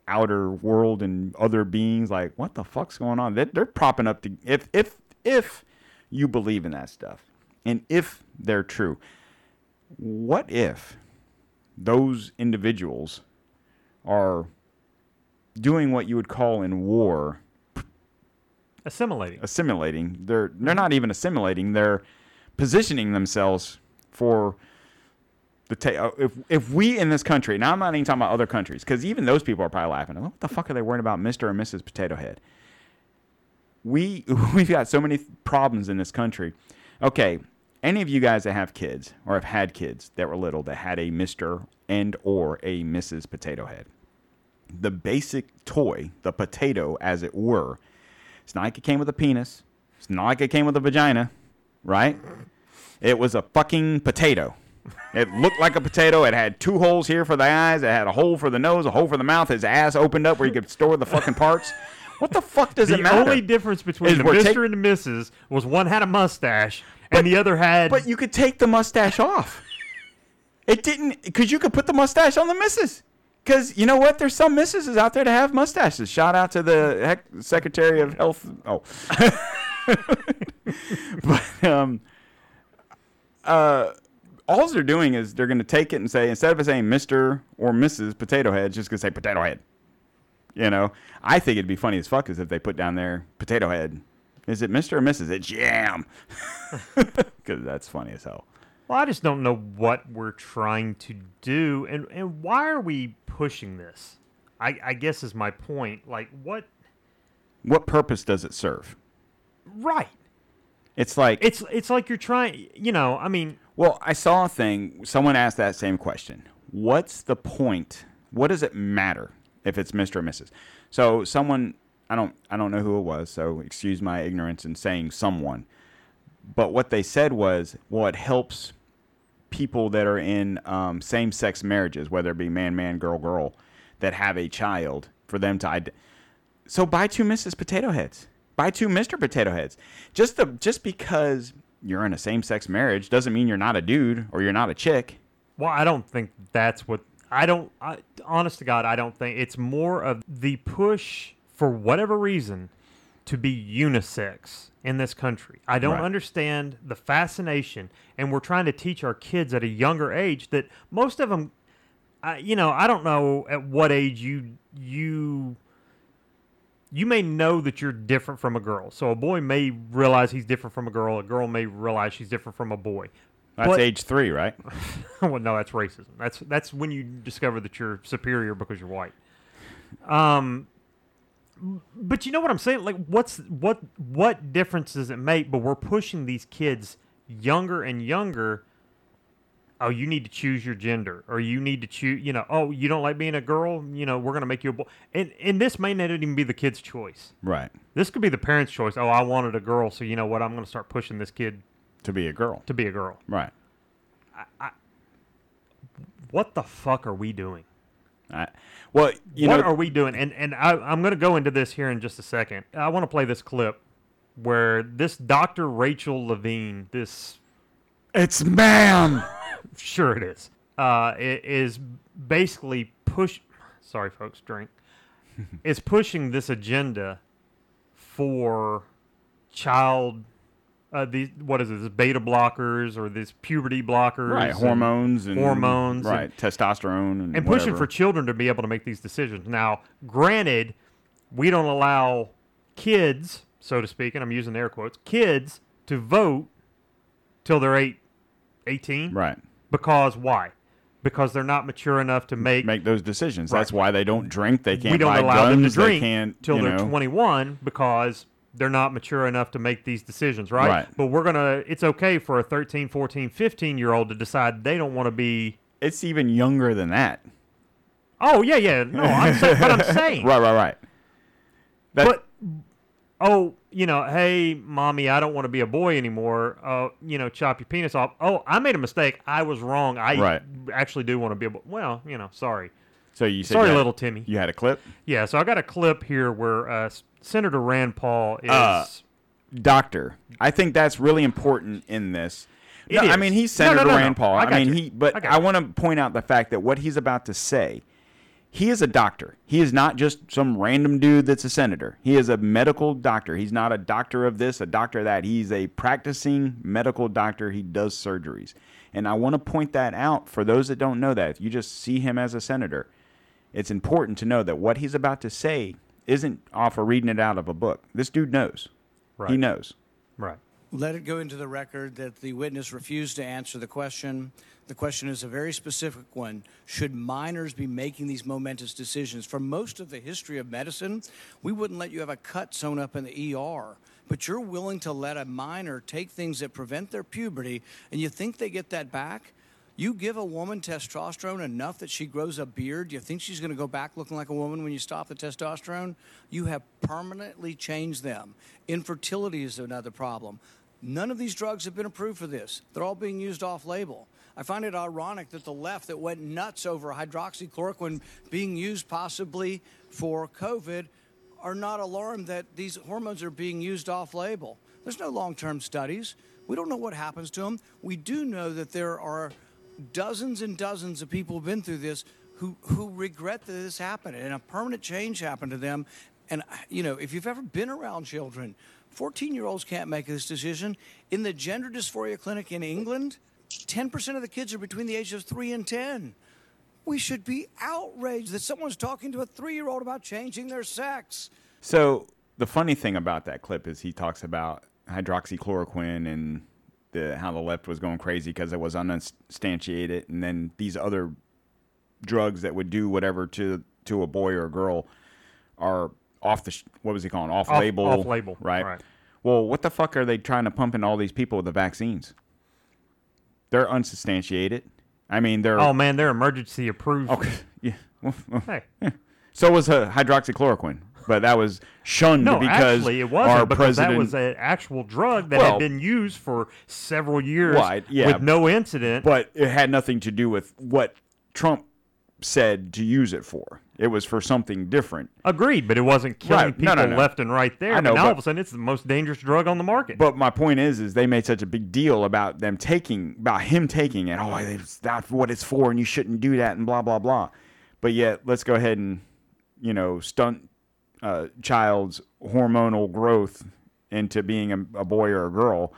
outer world and other beings? Like, what the fuck's going on? They're, they're propping up the if if if you believe in that stuff, and if they're true, what if those individuals are doing what you would call in war assimilating. assimilating. They're they're not even assimilating. They're positioning themselves for the ta- uh, if if we in this country. Now I'm not even talking about other countries because even those people are probably laughing. What the fuck are they worrying about, Mister or Mrs. Potato Head? We we've got so many problems in this country. Okay, any of you guys that have kids or have had kids that were little that had a Mister and or a Mrs. Potato Head, the basic toy, the potato as it were, it's not like it came with a penis. It's not like it came with a vagina, right? It was a fucking potato. It looked like a potato. It had two holes here for the eyes. It had a hole for the nose, a hole for the mouth. His ass opened up where you could store the fucking parts. What the fuck does The it matter? The only difference between Is the we're Mister take- and the Mrs. was one had a mustache and the other had. but you could take the mustache off. It didn't, because you could put the mustache on the missus. Because you know what? There's some missuses out there to have mustaches. Shout out to the heck, Secretary of Health. Oh. but um, uh, all they're doing is they're going to take it and say, instead of it saying Mr. or Mrs. Potato Head, it's just going to say Potato Head. You know, I think it'd be funny as fuck is if they put down there Potato Head. Is it Mr. or Mrs.? It's Jam. Because that's funny as hell. Well, I just don't know what we're trying to do, and and why are we pushing this? I, I guess is my point. Like, what? What purpose does it serve? Right. It's like, It's it's like you're trying. You know, I mean, well, I saw a thing. Someone asked that same question. What's the point? What does it matter if it's Mr. or Mrs.? So someone, I don't, I don't know who it was. So excuse my ignorance in saying someone. But what they said was, well, it helps people that are in um, same-sex marriages, whether it be man, man, girl, girl, that have a child, for them to. Ide- so buy two Mrs. Potato Heads. Buy two Mr. Potato Heads. Just the just because you're in a same-sex marriage doesn't mean you're not a dude or you're not a chick. well, I don't think that's what. I don't. I, honest to God, I don't think it's more of the push for whatever reason to be unisex in this country. I don't Right. understand the fascination, and we're trying to teach our kids at a younger age that most of them, I, you know, I don't know at what age you you you may know that you're different from a girl. So a boy may realize he's different from a girl. A girl may realize she's different from a boy. That's But- age three, right? well, no, that's racism. That's that's when you discover that you're superior because you're white. Um, but you know what I'm saying? Like, what's what what difference does it make? But we're pushing these kids younger and younger oh, you need to choose your gender, or you need to choose, you know, oh, you don't like being a girl, you know, we're gonna make you a boy. And and this may not even be the kid's choice. Right. This could be the parents' choice. Oh, I wanted a girl, so you know what? I'm gonna start pushing this kid To be a girl. to be a girl. Right. What the fuck are we doing? I, well, you what know, are we doing? And and I, I'm going to go into this here in just a second. I want to play this clip where this Dr. Rachel Levine, this it's ma'am. sure it is, uh, i- is basically push. Sorry, folks, drink. is pushing this agenda for child. Uh, these what is it? This beta blockers or these puberty blockers? right. Hormones and hormones and- Right. Testosterone and, and pushing for children to be able to make these decisions. Now, granted, we don't allow kids, so to speak, and I'm using air quotes, kids to vote till they're eight, 18. Right. Because why? Because they're not mature enough to make. Make those decisions. Right. That's why they don't drink. They can't we don't buy allow guns. them to drink they can't till they're know, 21 because they're not mature enough to make these decisions, right? Right. But we're gonna. It's okay for a 13, 14, 15 year old to decide they don't want to be. It's even younger than that. Oh yeah, yeah. No, I'm saying, but I'm saying. Right. Right. Right. That, but oh you know hey mommy i don't want to be a boy anymore uh you know chop your penis off oh i made a mistake i was wrong i Right. actually do want to be a boy well you know sorry so you said sorry you had- little timmy You had a clip. yeah so i got a clip here where uh senator rand paul is Uh, doctor. I think that's really important in this. No, I mean he's Senator no, no. Rand Paul. I I, mean you. he, but I I, want to point out the fact that what he's about to say, he is a doctor. He is not just some random dude that's a senator. He is a medical doctor. He's not a doctor of this, a doctor of that. He's a practicing medical doctor. He does surgeries, and I want to point that out for those that don't know that. If you just see him as a senator, it's important to know that what he's about to say isn't off of reading it out of a book. This dude knows. He knows. right Let it go into the record that the witness refused to answer the question. The question is a very specific one. Should minors be making these momentous decisions? For most of the history of medicine, we wouldn't let you have a cut sewn up in the ER. But you're willing to let a minor take things that prevent their puberty, and you think they get that back? You give a woman testosterone enough that she grows a beard, you think she's going to go back looking like a woman when you stop the testosterone? You have permanently changed them. Infertility is another problem. None of these drugs have been approved for this. They're all being used off label. I find it ironic that the left that went nuts over hydroxychloroquine being used possibly for COVID are not alarmed that these hormones are being used off label. There's no long term studies. We don't know what happens to them. We do know that there are dozens and dozens of people who've been through this who, who regret that this happened and a permanent change happened to them. And, you know, if you've ever been around children, 14 year olds can't make this decision. In the gender dysphoria clinic in England, 10% of the kids are between the ages of 3 and 10. We should be outraged that someone's talking to a three year old about changing their sex. So the funny thing about that clip is he talks about hydroxychloroquine and the how the left was going crazy because it was unsubstantiated, and then these other drugs that would do whatever to to a boy or a girl are off the what was he calling off, Off- label off-label, right? right. Well, what the fuck are they trying to pump in all these people with the vaccines? They're unsubstantiated. I mean, they're oh man they're emergency approved okay. Yeah. Hey so was uh, hydroxychloroquine, but that was shunned no because actually it our wasn't because president. that was an actual drug that Well- had been used for several years Right, yeah. with no incident but it had nothing to do with what Trump said to use it for. It was for something different. Agreed, but it wasn't killing Right. People no, no. left and right there. I know, now all but- of a sudden, it's the most dangerous drug on the market. But my point is, is they made such a big deal about them taking, about him taking it. Oh, it's, that's what it's for, and you shouldn't do that, and blah blah blah. But yet, let's go ahead and, you know, stunt uh, child's hormonal growth into being a, a boy or a girl,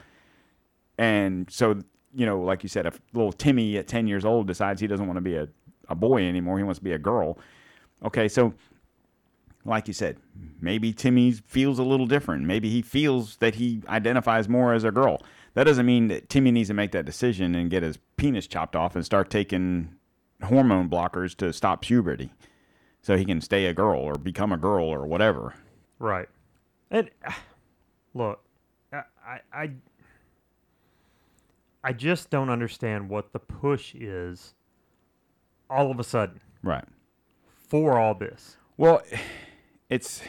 and so you know, like you said, if little Timmy at ten years old decides he doesn't want to be a, a boy anymore, he wants to be a girl. Okay, so like you said, maybe Timmy feels a little different. Maybe he feels that he identifies more as a girl. That doesn't mean that Timmy needs to make that decision and get his penis chopped off and start taking hormone blockers to stop puberty so he can stay a girl or become a girl or whatever. right. And look, I, I, I, just don't understand what the push is all of a sudden Right. for all this. Well, it's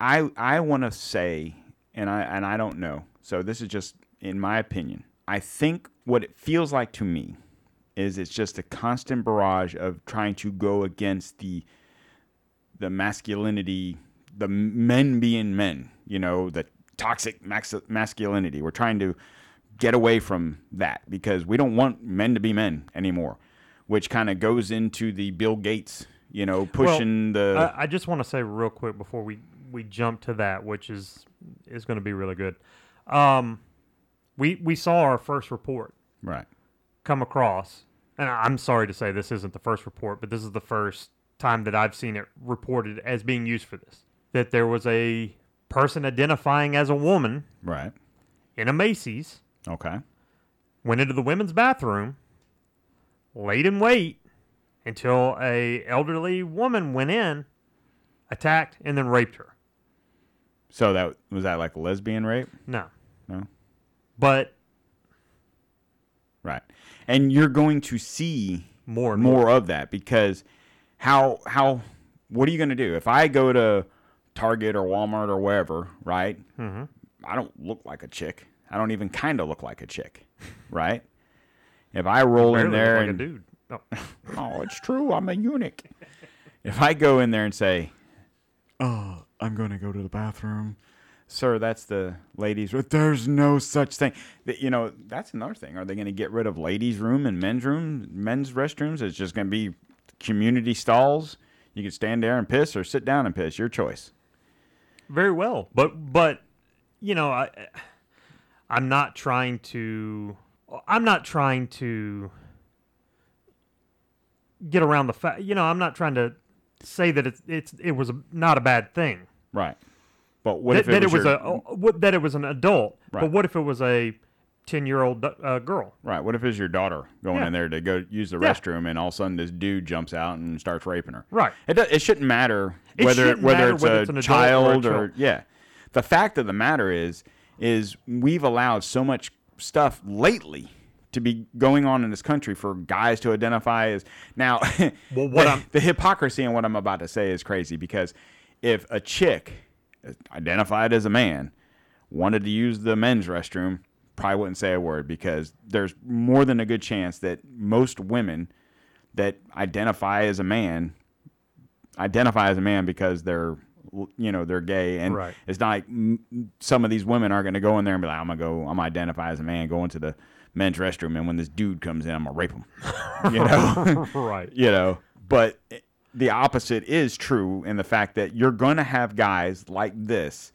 I I want to say, and I and I don't know. So this is just in my opinion. I think what it feels like to me is it's just a constant barrage of trying to go against the the masculinity, the men being men. You know, the toxic max- masculinity. We're trying to get away from that because we don't want men to be men anymore, which kind of goes into the Bill Gates, you know, pushing the I, I just want to say real quick before we we jump to that, which is is going to be really good. Um, we we saw our first report right. come across, and I'm sorry to say this isn't the first report, but this is the first time that I've seen it reported as being used for this. That there was a person identifying as a woman Right. in a Macy's Okay. went into the women's bathroom, laid in wait until a elderly woman went in, attacked, and then raped her. So that was that like lesbian rape? No, No. but Right. And you're going to see more and more. more of that because how how what are you going to do if I go to Target or Walmart or wherever, right? Mm-hmm. I don't look like a chick. I don't even kind of look like a chick, right? If I roll in there look like and a dude. No. oh, it's true. I'm a eunuch. If I go in there and say, "Oh, I'm going to go to the bathroom," sir, that's the ladies' room. There's no such thing. You know, that's another thing. Are they going to get rid of ladies' room and men's room, men's restrooms? It's just going to be community stalls. You can stand there and piss or sit down and piss. Your choice. Very well, but but you know, I I'm not trying to I'm not trying to get around the fact. You know, I'm not trying to say that it's it's it was a, not a bad thing. Right. But what that, if it that was, it was your, a what- that it was an adult. Right. But what if it was a ten year old uh, girl? right? What if it's your daughter going Yeah. in there to go use the Yeah. restroom, and all of a sudden this dude jumps out and starts raping her? Right. It, do, it shouldn't matter It whether shouldn't whether matter it's whether a it's an child or a or, yeah. The fact of the matter is is we've allowed so much stuff lately to be going on in this country for guys to identify as now. Well, what the, the hypocrisy in what I'm about to say is crazy because if a chick identified as a man wanted to use the men's restroom, probably wouldn't say a word because there's more than a good chance that most women that identify as a man identify as a man because they're you know they're gay and Right. it's not like some of these women aren't going to go in there and be like i'm going to go i'm gonna identify as a man go into the men's restroom and when this dude comes in i'm going to rape him you know right. you know but the opposite is true in the fact that you're going to have guys like this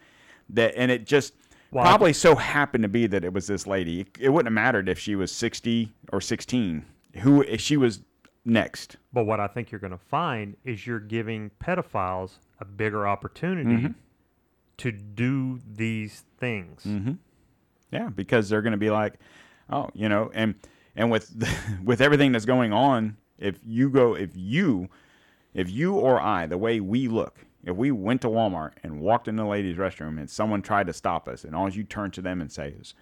that and it just I- probably so happened to be that it was this lady it, it wouldn't have mattered if she was 60 or 16 who if she was next But what I think you're going to find is you're giving pedophiles a bigger opportunity to do these things. Mm-hmm. Yeah, because they're going to be like, oh, you know, and and with with everything that's going on, if you go, if you, if you or I, the way we look, if we went to Walmart and walked in the ladies' restroom and someone tried to stop us, and all you turn to them and say is,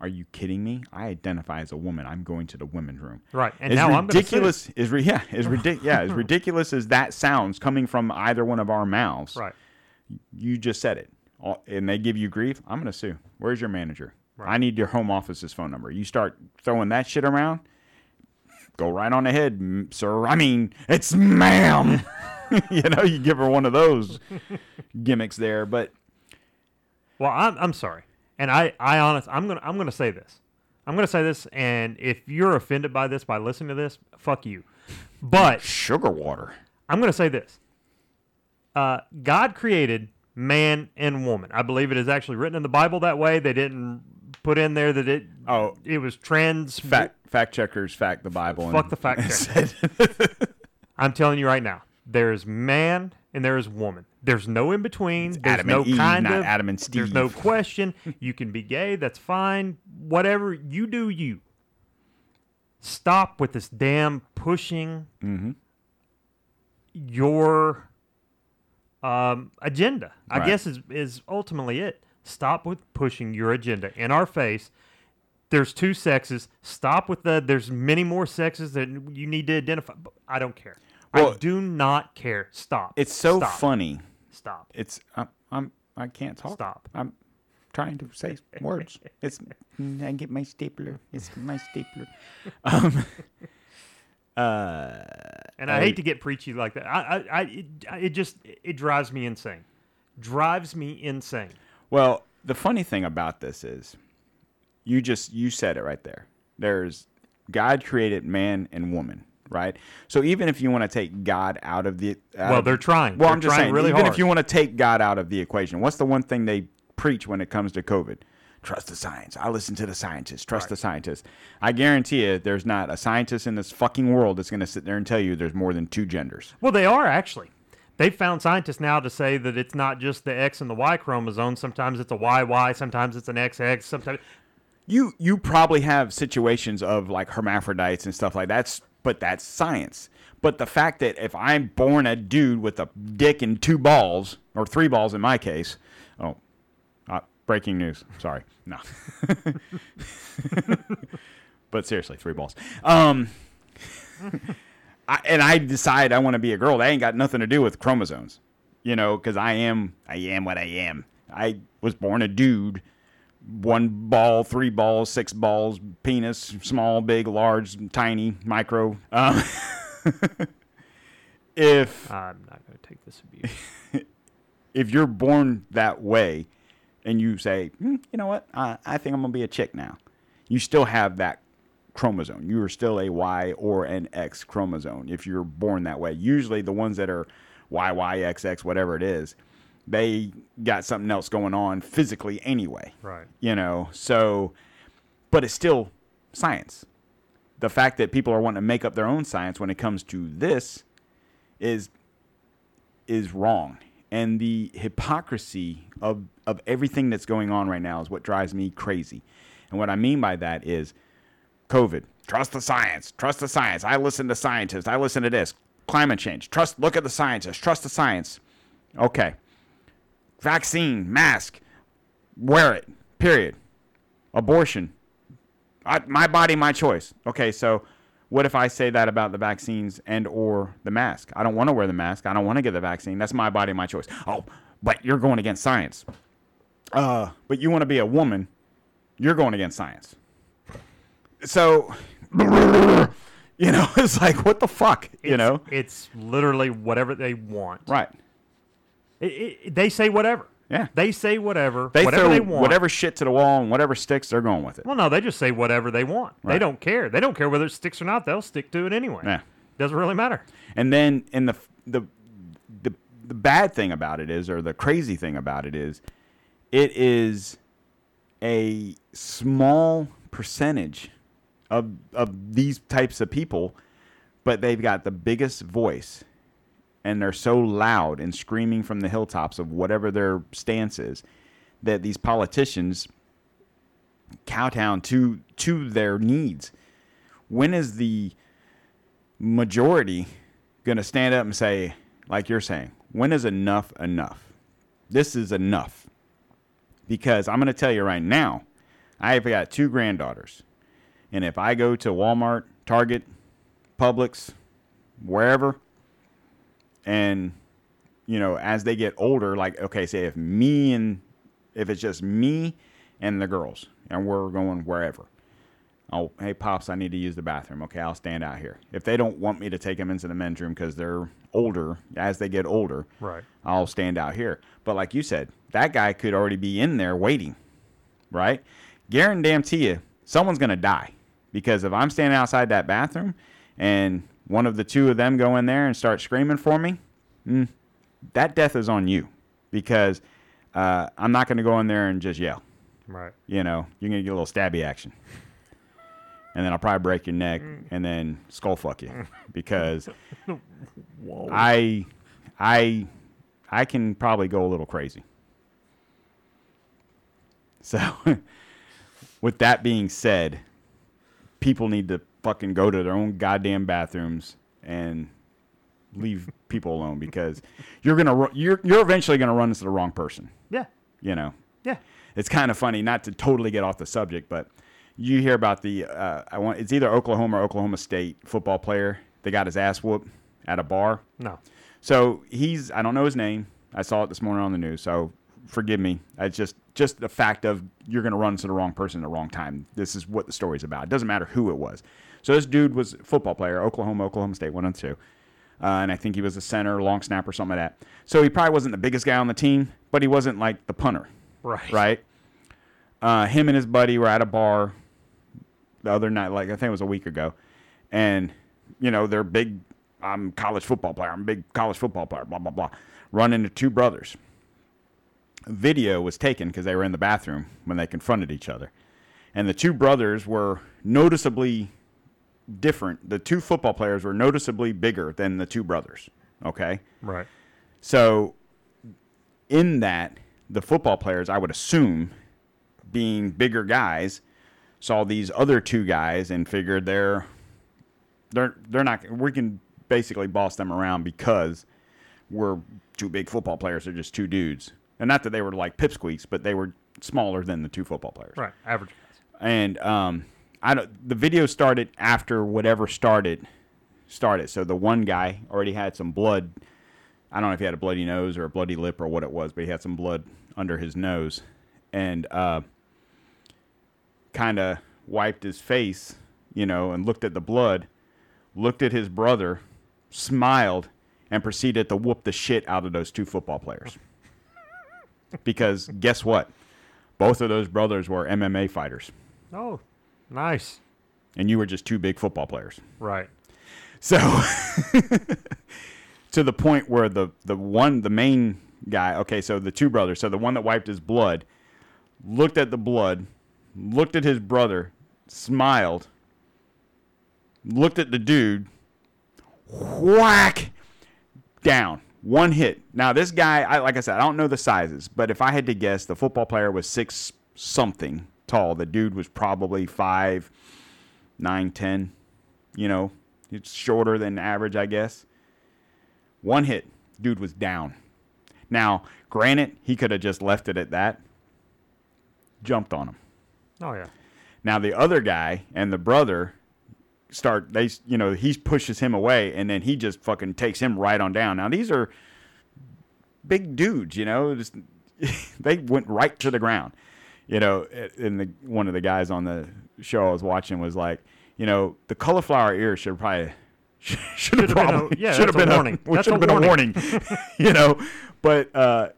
"Are you kidding me? I identify as a woman. I'm going to the women's room." Right, and as now I'm ridiculous is re- yeah, as ridiculous yeah, as ridiculous as that sounds coming from either one of our mouths Right. you just said it and they give you grief i'm going to sue where's your manager i need your home office's phone number you start throwing that shit around go right on ahead sir i mean it's ma'am you know you give her one of those gimmicks there but Well, I'm I'm sorry, and I I honest I'm gonna I'm gonna say this. I'm gonna say this, and if you're offended by this by listening to this, fuck you. But sugar water I'm gonna say this. Uh, God created man and woman. I believe it is actually written in the Bible that way. They didn't put in there that it Oh. it was trans fact fact checkers fact the bible Fuck and- the fact checker. I'm telling you right now, there is man and there is woman. There's no in between. There's Adam no and Eve, kind not of Adam and Steve. There's no question. You can be gay. That's fine. Whatever you do, you stop with this damn pushing Mm-hmm. your um, agenda. I guess is is ultimately it. Stop with pushing your agenda in our face. there's two sexes. Stop with the there's many more sexes that you need to identify. I don't care. Well- I do not care. Stop. It's so Stop. funny. Stop. It's I'm, I'm I can't talk. Stop. I'm trying to say words. It's I get my stapler. It's my stapler. Um, uh, And I, hate to get preachy like that. I, I, I it, it just it drives me insane. Drives me insane. Well, the funny thing about this is, you just you said it right there. There's God created man and woman, right? So even if you want to take God out of the out Well, of- they're trying. Well, They're I'm just trying saying, really even hard. if you want to take God out of the equation, what's the one thing they preach when it comes to COVID? Trust the science. I listen to the scientists. Trust the scientists. I guarantee you, there's not a scientist in this fucking world that's going to sit there and tell you there's more than two genders. Well, they are actually. They've found scientists now to say that it's not just the X and the Y chromosome. Sometimes it's a YY. Sometimes it's an XX. Sometimes you you probably have situations of like hermaphrodites and stuff like that but that's science but the fact that if i'm born a dude with a dick and two balls or three balls in my case oh uh, breaking news sorry no but seriously three balls um I, and i decide i want to be a girl. That ain't got nothing to do with chromosomes you know because i am i am what i am. I was born a dude. One ball, three balls, six balls, penis, small, big, large, tiny, micro. Um, if I'm not going to take this abuse. if you're born that way, and you say, "Hmm, you know what, I, I think I'm gonna be a chick now, you still have that chromosome. You are still a Y or an X chromosome if you're born that way. Usually, the ones that are YYXX, whatever it is, they got something else going on physically anyway. Right. you know so but it's still science the fact that people are wanting to make up their own science when it comes to this is is wrong and the hypocrisy of of everything that's going on right now is what drives me crazy and what i mean by that is covid trust the science trust the science i listen to scientists i listen to this climate change trust look at the scientists trust the science okay vaccine mask wear it. Period. Abortion. I, my body, my choice. Okay, so what if I say that about the vaccines and or the mask? I don't want to wear the mask. I don't want to get the vaccine. That's my body, my choice. Oh, but you're going against science. Uh, but you want to be a woman, you're going against science. So, you know, it's like what the fuck, you It's- know? it's literally whatever they want. Right. It, it, they say whatever. Yeah. They say whatever. They whatever throw they want. whatever shit to the wall and whatever sticks, they're going with it. Well, no, they just say whatever they want. They don't care. They don't care whether it sticks or not. They'll stick to it anyway. Yeah. Doesn't really matter. And then in the the the the bad thing about it is, or the crazy thing about it is, it is a small percentage of of these types of people, but they've got the biggest voice, and they're so loud and screaming from the hilltops of whatever their stance is, that these politicians kowtown to to their needs. When is the majority going to stand up and say, like you're saying, when is enough enough? This is enough. Because I'm going to tell you right now, I've got two granddaughters. And if I go to Walmart, Target, Publix, wherever, and, you know, as they get older, like, okay, say if me and, if it's just me and the girls, and we're going wherever, Oh, hey, Pops, I need to use the bathroom. Okay, I'll stand out here. If they don't want me to take them into the men's room because they're older, as they get older, Right. I'll stand out here. But like you said, that guy could already be in there waiting, right? Guarantee you, someone's going to die. Because if I'm standing outside that bathroom and one of the two of them go in there and start screaming for me, mm, that death is on you. Because uh, I'm not going to go in there and just yell Right. you know, you're gonna get a little stabby action. And then I'll probably break your neck and then skull fuck you because I I I can probably go a little crazy. So with that being said, people need to fucking go to their own goddamn bathrooms and leave people alone because you're gonna you're you're eventually gonna run into the wrong person. Yeah. You know, Yeah. it's kind of funny not to totally get off the subject, but you hear about the uh, I want it's either Oklahoma or Oklahoma State football player that got his ass whooped at a bar. No. So he's I don't know his name. I saw it this morning on the news. So forgive me. It's just just the fact of you're going to run to the wrong person at the wrong time. This is what the story's about. It doesn't matter who it was. So this dude was a football player, Oklahoma, Oklahoma State, one and two. Uh, and I think he was a center, long snapper, something like that. So he probably wasn't the biggest guy on the team, but he wasn't like the punter, Right. right? Uh, him and his buddy were at a bar the other night, like I think it was a week ago, and you know they're big. I'm a college football player. I'm a big college football player. Blah blah blah. Run into two brothers. Video was taken because they were in the bathroom when they confronted each other, and the two brothers were noticeably different. The two football players were noticeably bigger than the two brothers. Okay. Right. So, in that, the football players, I would assume, being bigger guys, saw these other two guys and figured they're they're they're not. We can basically boss them around because we're two big football players. They're just two dudes, and not that they were like pipsqueaks, but they were smaller than the two football players. Right. Average guys. And um, I don't. The video started after whatever started started. So the one guy already had some blood. I don't know if he had a bloody nose or a bloody lip or what it was, but he had some blood under his nose, and uh, kind of wiped his face, you know, and looked at the blood, looked at his brother, smiled, and proceeded to whoop the shit out of those two football players. Because guess what? Both of those brothers were MMA fighters Oh, nice. and you were just two big football players. Right. So to the point where the the one the main guy, okay, so the two brothers, so the one that wiped his blood looked at the blood, looked at his brother, smiled, looked at the dude, whack down. One hit. Now this guy, I like I said, I don't know the sizes, but if I had to guess, the football player was six something tall. The dude was probably five, nine, ten. You know, it's shorter than average, I guess. One hit, dude was down. Now, granted, he could have just left it at that. Jumped on him. Oh yeah. Now the other guy and the brother start they you know he pushes him away and then he just fucking takes him right on down. Now these are big dudes, you know, just they went right to the ground. You know, and the one of the guys on the show I was watching was like, you know, the cauliflower ear should probably should have been a- probably yeah, should have that's a been warning. A, That's should have been a warning. warning, you know. But uh,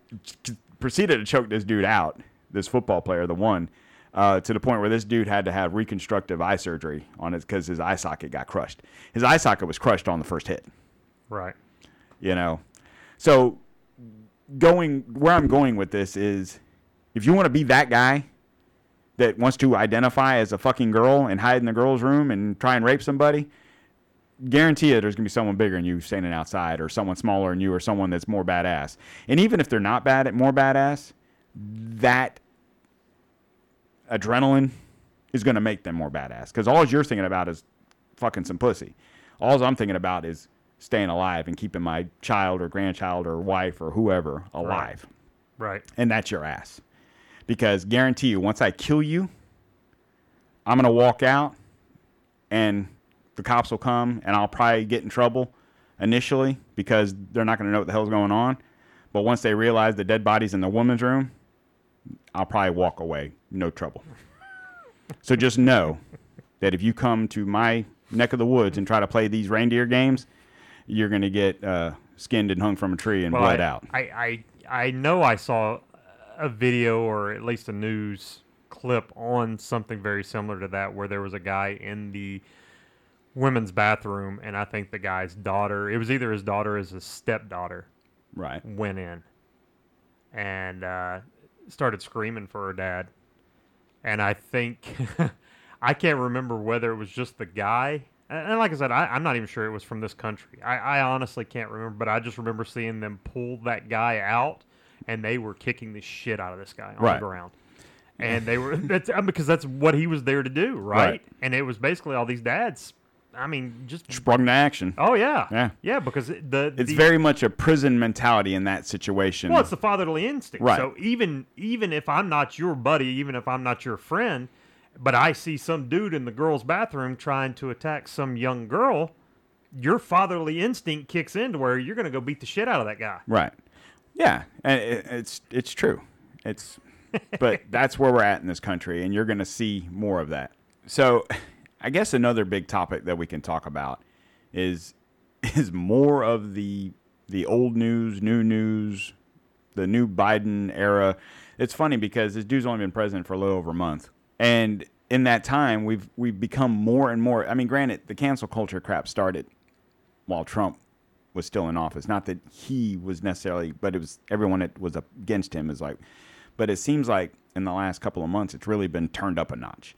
proceeded to choke this dude out, this football player, the one, uh, to the point where this dude had to have reconstructive eye surgery on it because his eye socket got crushed. His eye socket was crushed on the first hit Right. you know. So going where I'm going with this is if you want to be that guy that wants to identify as a fucking girl and hide in the girl's room and try and rape somebody, guarantee you there's going to be someone bigger than you standing outside or someone smaller than you or someone that's more badass. And even if they're not bad at more badass, that adrenaline is going to make them more badass because all you're thinking about is fucking some pussy. All I'm thinking about is staying alive and keeping my child or grandchild or wife or whoever alive. Right. And that's your ass. Because guarantee you, once I kill you, I'm going to walk out and the cops will come and I'll probably get in trouble initially because they're not going to know what the hell's going on. But once they realize the dead body's in the woman's room, I'll probably walk away, no trouble. so just know that if you come to my neck of the woods and try to play these reindeer games, you're going to get uh, skinned and hung from a tree and Well, bled I, out. I, I I know I saw a video or at least a news clip on something very similar to that where there was a guy in the women's bathroom and I think the guy's daughter it was either his daughter or his stepdaughter Right. went in and uh, started screaming for her dad. And I think I can't remember whether it was just the guy. And like I said, I, I'm not even sure it was from this country. I, I honestly can't remember, but I just remember seeing them pull that guy out, and they were kicking the shit out of this guy on Right. the ground. And they were that's because that's what he was there to do, right? Right. And it was basically all these dads. I mean, just Sprung to action. oh yeah, Yeah. yeah, because the It's the, very much a prison mentality in that situation. Well, it's the fatherly instinct. Right. So even even if I'm not your buddy, even if I'm not your friend, but I see some dude in the girls' bathroom trying to attack some young girl, your fatherly instinct kicks in to where you're going to go beat the shit out of that guy. Right. Yeah, and it, it's it's true. It's but that's where we're at in this country, and you're going to see more of that. So, I guess another big topic that we can talk about is is more of the the old news, new news, the new Biden era. It's funny because this dude's only been president for a little over a month, and in that time, we've we've become more and more. I mean, granted, the cancel culture crap started while Trump was still in office. Not that he was necessarily, but it was everyone that was against him is like. But it seems like in the last couple of months, it's really been turned up a notch.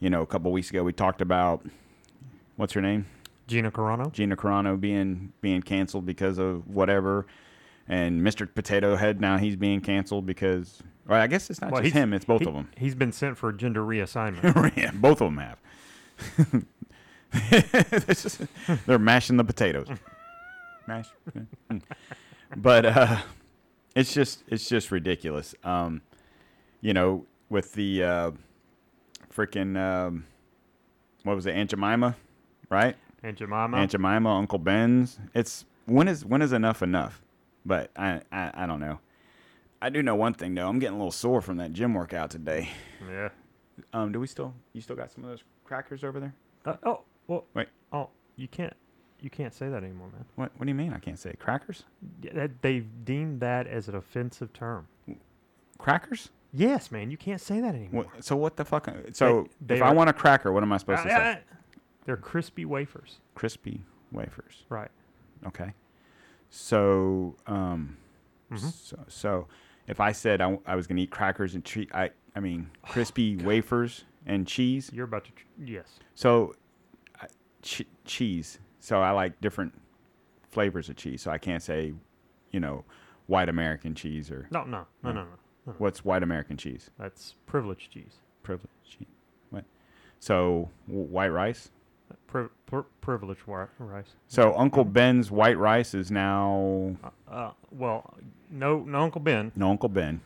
You know, a couple weeks ago, we talked about what's her name, Gina Carano. Gina Carano being being canceled because of whatever, and Mr. Potato Head now he's being canceled because. Well, I guess it's not Well, just him; it's both he- of them. He's been sent for gender reassignment. yeah, both of them have. Just- they're mashing the potatoes. Mash. but uh, it's just it's just ridiculous. Um, you know, with the uh, freaking um, what was it, Aunt Jemima, right? Aunt Jemima. Aunt Jemima, Uncle Ben's. It's when is when is enough enough? But I, I I don't know. I do know one thing though. I'm getting a little sore from that gym workout today. yeah. Um, do we still? You still got some of those crackers over there? Uh, oh, well. Wait. Oh, you can't. You can't say that anymore, man. What? What do you mean? I can't say crackers. Yeah, that- They've deemed that as an offensive term. Crackers? Yes, man. You can't say that anymore. What, so what the fuck? So they if I are- want a cracker, what am I supposed to Ah, say? ah, They're crispy wafers. Crispy wafers. Right. Okay. So um, Mm-hmm. so, so if I said I, w- I was gonna eat crackers and cheese, I I mean crispy wafers and cheese. You're about to. Tr- yes. So I- ch- cheese. So I like different flavors of cheese. So I can't say, you know, white American cheese or No, no, no, no, no. What's white American cheese. That's privileged cheese. Privileged cheese. What? So w- white rice. Pri- pri- privileged wi- rice. So Uncle Ben's white rice is now Uh, well, no, no, Uncle Ben. no Uncle Ben.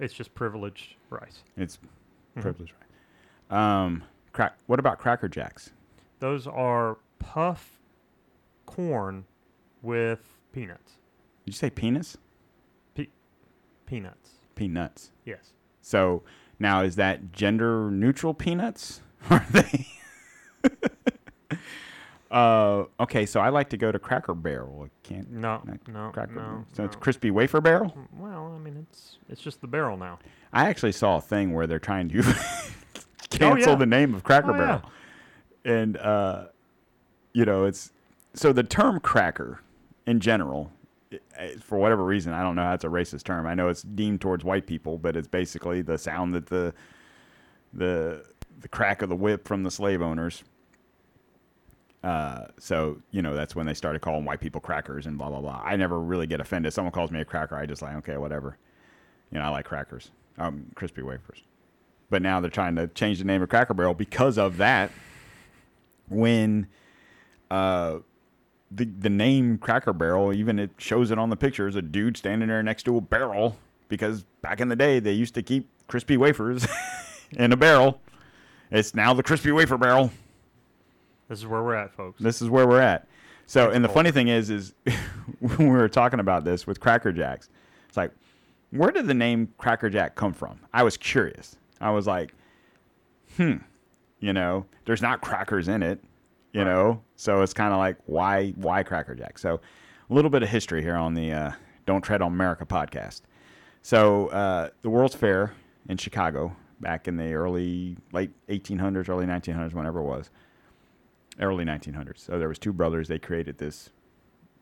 It's just privileged rice. It's privileged rice. Um, crack. What about Cracker Jacks? Those are puff corn with peanuts. Did you say penis? Pe- peanuts. Peanuts. Yes. So now is that gender neutral peanuts? Are they? uh, okay, so I like to go to Cracker Barrel. I can't. No, no, Cracker no, Barrel. So it's crispy wafer barrel. Well, I mean, it's it's just the barrel now. I actually saw a thing where they're trying to cancel Oh, yeah. the name of Cracker Oh, yeah. Barrel, and uh, you know it's so the term cracker in general, for whatever reason, I don't know how it's a racist term. I know it's deemed towards white people, but it's basically the sound that the the the crack of the whip from the slave owners. Uh, so you know that's when they started calling white people crackers and blah blah blah. I never really get offended. Someone calls me a cracker, I just like okay, whatever. You know, I like crackers, um, crispy wafers. But now they're trying to change the name of Cracker Barrel because of that. When uh, the the name Cracker Barrel, even it shows it on the picture, is a dude standing there next to a barrel because back in the day they used to keep crispy wafers in a barrel. It's now the crispy wafer barrel. This is where we're at, folks. This is where we're at. So, and the funny thing is, is when we were talking about this with Cracker Jacks, it's like, where did the name Cracker Jack come from? I was curious. I was like, hmm, you know, there's not crackers in it, you know, so it's kind of like, why, why Cracker Jack? So, a little bit of history here on the uh, Don't Tread on America podcast. So, uh, the World's Fair in Chicago back in the early, late 1800s, early 1900s, whenever it was early 1900s. So there was two brothers. They created this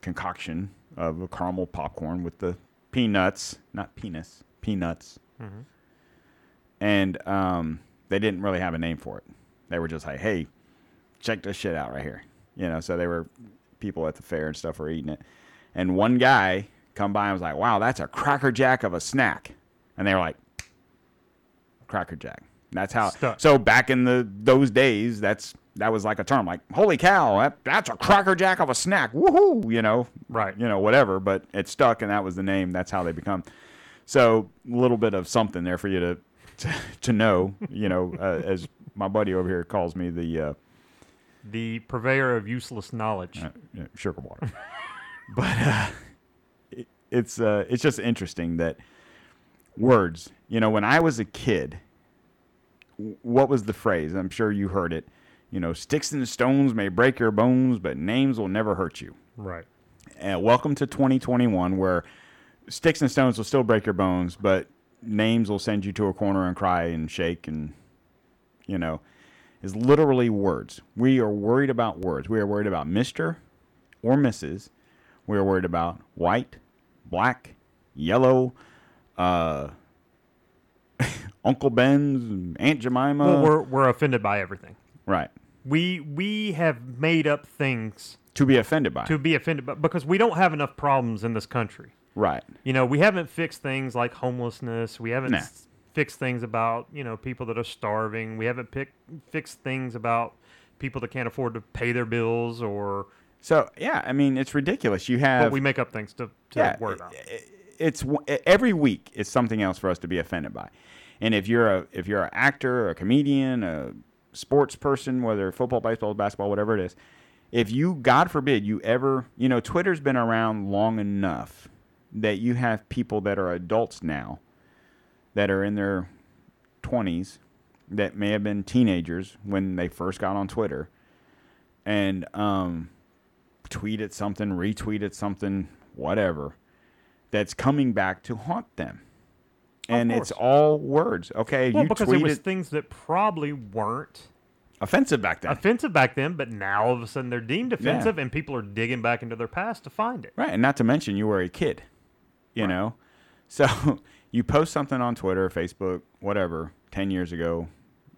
concoction of a caramel popcorn with the peanuts, not penis, peanuts. And um, they didn't really have a name for it. They were just like, "Hey, check this shit out right here." You know, so they were people at the fair and stuff were eating it. And one guy come by and was like, "Wow, that's a cracker jack of a snack." And they were like, "Cracker jack." That's how. Stuck. So back in the those days, that's that was like a term, like "Holy cow, that, that's a cracker jack of a snack!" Woohoo! You know, Right. You know, whatever. But it stuck, and that was the name. That's how they become. So a little bit of something there for you to to, to know. You know, uh, as my buddy over here calls me the uh, The purveyor of useless knowledge. uh, yeah, sugar water. but uh, it, it's uh, it's just interesting that words. You know, when I was a kid, what was the phrase? I'm sure you heard it. You know, sticks and stones may break your bones, but names will never hurt you. Right. Uh, welcome to 2021, where sticks and stones will still break your bones, but names will send you to a corner and cry and shake and, you know, is literally words. We are worried about words. We are worried about Mr. or Mrs. We are worried about white, black, yellow, uh, Uncle Ben's, Aunt Jemima. Well, we're we're offended by everything. right. We we have made up things To be offended by. to be offended by because we don't have enough problems in this country. right. You know, we haven't fixed things like homelessness. We haven't Nah. Fixed things about you know people that are starving. We haven't pick, fixed things about people that can't afford to pay their bills or. So, yeah, I mean, it's ridiculous. You have. But we make up things to, to worry about. It's every week. It's something else for us to be offended by, and if you're a if you're an actor, a comedian, a sports person, whether football, baseball, basketball, whatever it is, if you, God forbid, you ever, you know, Twitter's been around long enough that you have people that are adults now, that are in their twenties, that may have been teenagers when they first got on Twitter, and um, tweeted something, retweeted something, whatever, that's coming back to haunt them. And it's all words. Okay, Well, you because tweeted it was things that probably weren't offensive back then. offensive back then, but now all of a sudden they're deemed offensive, and people are digging back into their past to find it. Right, and not to mention you were a kid, you know. So you post something on Twitter, Facebook, whatever, ten years ago,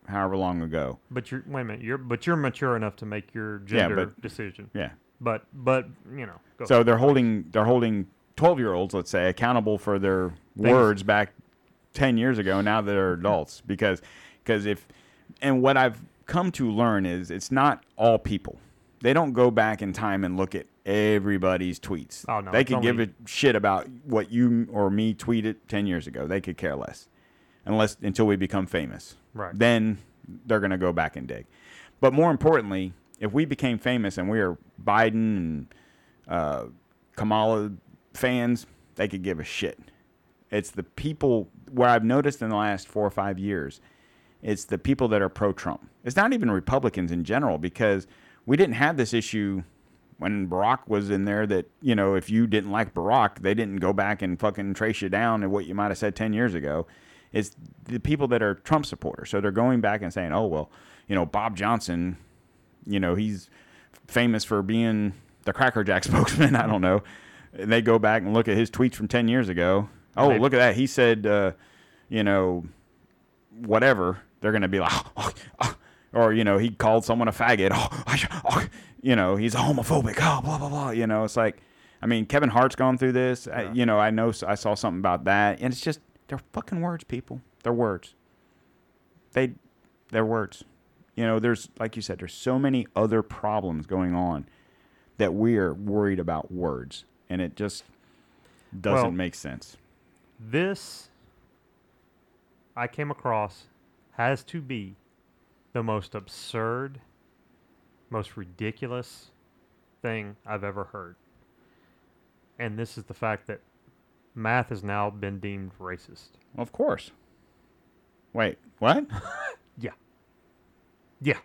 however long ago. But you're wait a minute, you're but you're mature enough to make your Yeah, gender but- decision. Yeah. But but you know, go So they're holding they're holding twelve year olds, let's say, accountable for their words back ten years ago. Now they're adults because because if and what I've come to learn is it's not all people. They don't go back in time and look at everybody's tweets. Oh, no, they could give a shit about what you or me tweeted ten years ago. They could care less, unless until we become famous. Right. Then they're gonna go back and dig. But more importantly, if we became famous and we are Biden and uh, Kamala fans, they could give a shit. It's the people where I've noticed in the last four or five years, it's the people that are pro Trump. It's not even Republicans in general because we didn't have this issue when Barack was in there that, you know, if you didn't like Barack, they didn't go back and fucking trace you down and what you might have said 10 years ago. It's the people that are Trump supporters. So they're going back and saying, oh, well, you know, Bob Johnson, you know, he's famous for being the Cracker Jack spokesman. I don't know. And they go back and look at his tweets from 10 years ago. Oh, They- look at that. He said, uh, you know, whatever. They're going to be like, "Oh, oh," or, you know, he called someone a faggot. Oh, I- oh, you know, he's a homophobic. Oh, blah, blah, blah. You know, it's like, I mean, Kevin Hart's gone through this. I, you know, I know I saw something about that. And it's just, they're fucking words, people. They're words. They, they're words. You know, there's, like you said, there's so many other problems going on that we're worried about words. And it just doesn't Well- make sense. This I came across has to be the most absurd, most ridiculous thing I've ever heard. And this is the fact that math has now been deemed racist. Of course. Wait, what? Yeah. Yeah.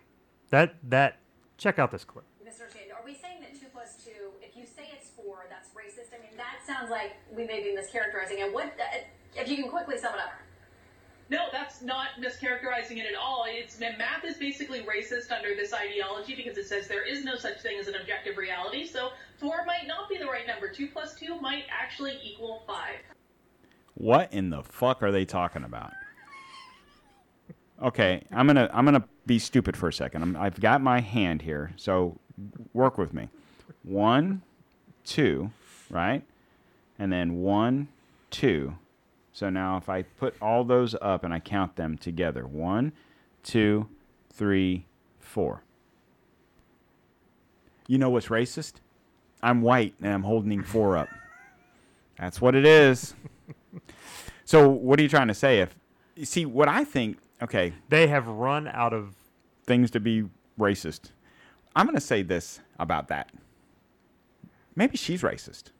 That that check out this clip. Mr. Shade, are we saying that two plus two, if you say it's four, that's racist? I mean, that sounds like we may be mischaracterizing it. What, uh, if you can quickly sum it up? No, that's not mischaracterizing it at all. It's math is basically racist under this ideology because it says there is no such thing as an objective reality. So four might not be the right number. Two plus two might actually equal five. What in the fuck are they talking about? Okay, I'm gonna I'm gonna be stupid for a second. I'm, I've got my hand here, so work with me. One, two, right, and then one, two. So now if I put all those up and I count them together, one, two, three, four. You know what's racist? I'm white and I'm holding four up. That's what it is. So what are you trying to say? If you see what I think, okay, They have run out of things to be racist. I'm going to say this about that. Maybe she's racist.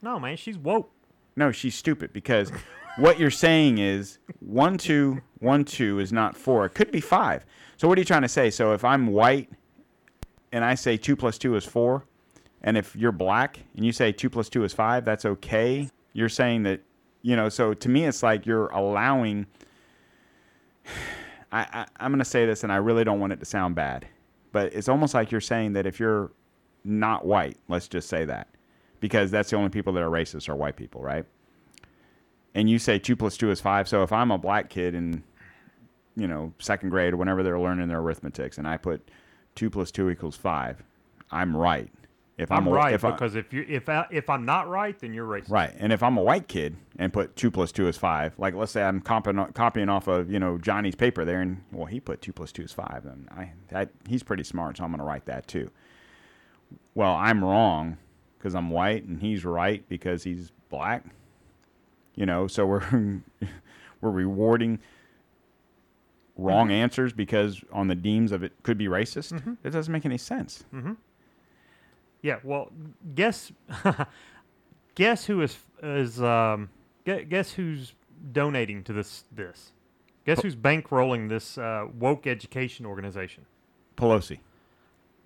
No, man, she's woke. No, she's stupid because what you're saying is one two one two is not four. It could be five. So what are you trying to say? So if I'm white and I say two plus two is four, and if you're black and you say two plus two is five, that's okay. You're saying that you know. So to me, it's like you're allowing. I, I I'm gonna say this, and I really don't want it to sound bad, but it's almost like you're saying that if you're not white, let's just say that, because that's the only people that are racist are white people, right? And you say two plus two is five. So if I'm a black kid in, you know, second grade or whenever they're learning their arithmetics, and I put two plus two equals five, I'm right. If I'm, a- right if I- because if you if I, if I'm not right, then you're racist. Right. And if I'm a white kid and put two plus two is five, like let's say I'm copying, copying off of, you know, Johnny's paper there and well, he put two plus two is five. And I, that, he's pretty smart. So I'm going to write that too. Well, I'm wrong because I'm white and he's right because he's black, you know, so we're, we're rewarding wrong answers because on the deems of it could be racist. It doesn't make any sense. Yeah. Well, guess guess who is is um guess who's donating to this this. Guess who's bankrolling this uh, woke education organization? Pelosi.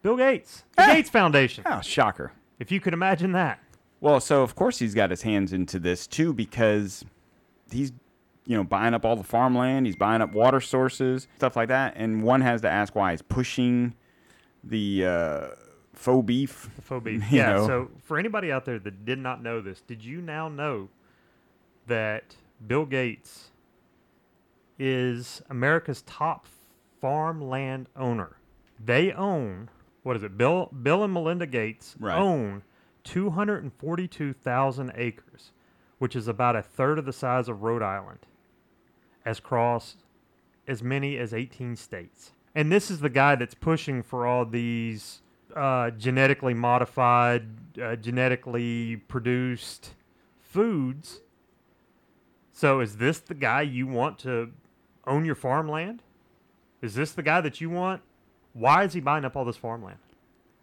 Bill Gates, the Ah. Gates Foundation. Oh, shocker. If you could imagine that. Well, so of course he's got his hands into this too because he's you know buying up all the farmland, he's buying up water sources, stuff like that, and one has to ask why he's pushing the uh, faux beef. The faux beef. Yeah. know. So for anybody out there that did not know this, did you now know that Bill Gates is America's top farmland owner? They own what is it? Bill Bill and Melinda Gates Right. own 242,000 acres, which is about a third of the size of Rhode Island, as cross as many as 18 states. And this is the guy that's pushing for all these uh, genetically modified, uh, genetically produced foods. So, is this the guy you want to own your farmland? Is this the guy that you want? Why is he buying up all this farmland?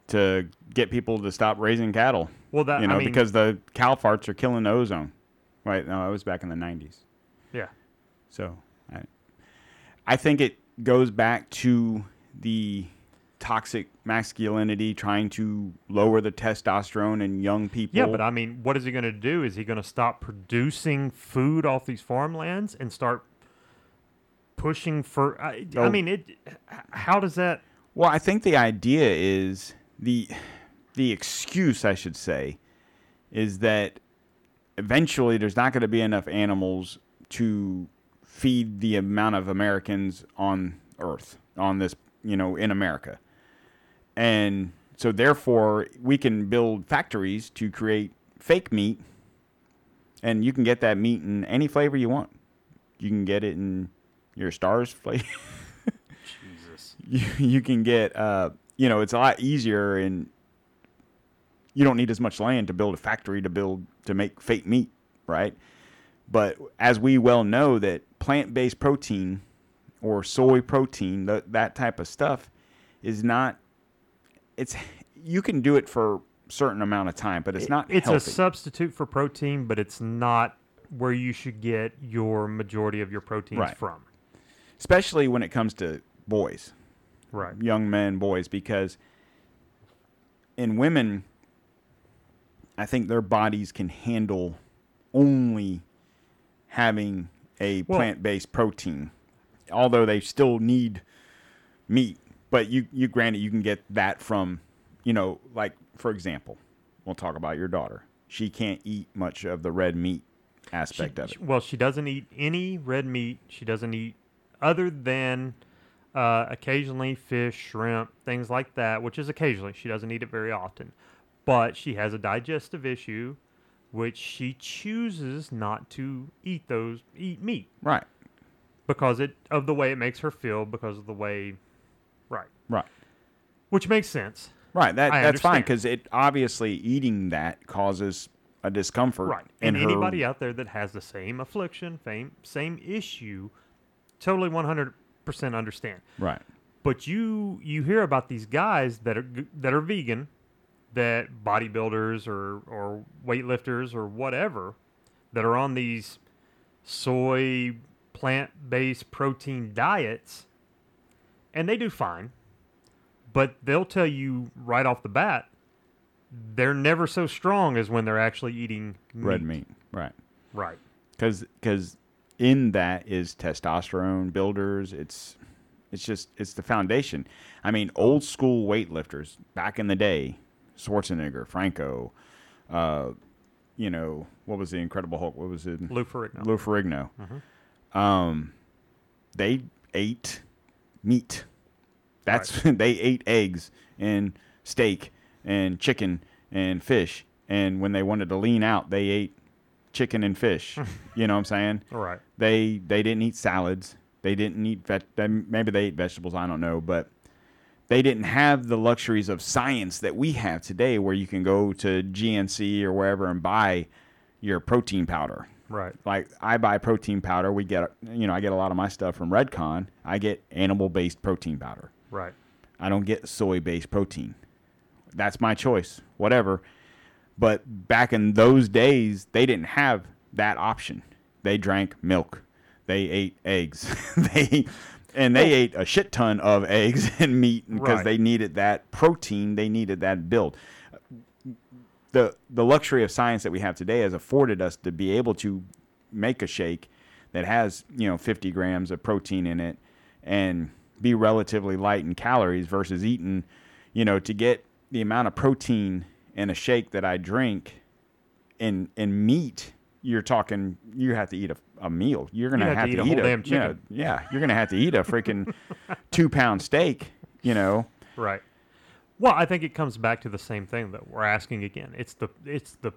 to get people to stop raising cattle. Well, that you know I mean, because the cow farts are killing the ozone. Right? No, it was back in the '90s. yeah, So I, I think it goes back to the toxic masculinity trying to lower the testosterone in young people. yeah, but I mean, what is he going to do? Is he going to stop producing food off these farmlands and start pushing for? I, I Oh. mean, it. How does that? Well, I think the idea is the the excuse, I should say, is that eventually there's not going to be enough animals to feed the amount of Americans on Earth, on this, you know, in America. And so therefore we can build factories to create fake meat and you can get that meat in any flavor you want. You can get it in your stars flavor. You, you can get uh, you know it's a lot easier and you don't need as much land to build a factory to build to make fake meat right but as we well know that plant-based protein or soy protein th- that type of stuff is not it's you can do it for a certain amount of time but it's not It's healthy a substitute for protein, but it's not where you should get your majority of your proteins Right. from. especially when it comes to boys Right. young men, boys, because in women, I think their bodies can handle only having a Well- plant based protein, although they still need meat. But you, you granted, you can get that from, you know, like for example, we'll talk about your daughter. She can't eat much of the red meat aspect of it. She- well, she doesn't eat any red meat. She doesn't eat other than uh, occasionally fish, shrimp, things like that, which is occasionally. She doesn't eat it very often. But she has a digestive issue, which she chooses not to eat those eat meat Right, because it of the way it makes her feel because of the way, right? right. Which makes sense. Right, that I that's fine because it obviously eating that causes a discomfort. Right. And her- anybody out there that has the same affliction, same same issue, totally 100% understand. Right. But you you hear about these guys that are that are vegan, that bodybuilders or or weightlifters or whatever, that are on these soy plant based protein diets, and they do fine. But they'll tell you right off the bat, they're never so strong as when they're actually eating Red meat, right? Right. Because because in that is testosterone builders. It's it's just it's the foundation. I mean, old school weightlifters back in the day, Schwarzenegger, Franco, uh, you know, what was the Incredible Hulk? What was it? Lou Ferrigno. Lou Ferrigno. Um, they ate meat. That's they ate eggs and steak and chicken and fish. And when they wanted to lean out, they ate chicken and fish. you know what I'm saying? Right. They they didn't eat salads. They didn't eat vet. they- Maybe they ate vegetables. I don't know, but they didn't have the luxuries of science that we have today, where you can go to GNC or wherever and buy your protein powder. Right. Like I buy protein powder. We get you know I get a lot of my stuff from Redcon. I get animal based protein powder. Right. I don't get soy based protein. That's my choice. Whatever. But back in those days, they didn't have that option. They drank milk. They ate eggs. they and they ate a shit ton of eggs and meat because Right. they needed that protein. They needed that build. The the luxury of science that we have today has afforded us to be able to make a shake that has you know 50 grams of protein in it and be relatively light in calories versus eating you know to get the amount of protein in a shake that I drink and in meat you're talking you have to eat a, a meal you're gonna You have, to, eat, whole damn yeah, chicken. yeah you're gonna have to eat a freaking two pound steak you know Right. Well, I think it comes back to the same thing that we're asking again. It's the it's the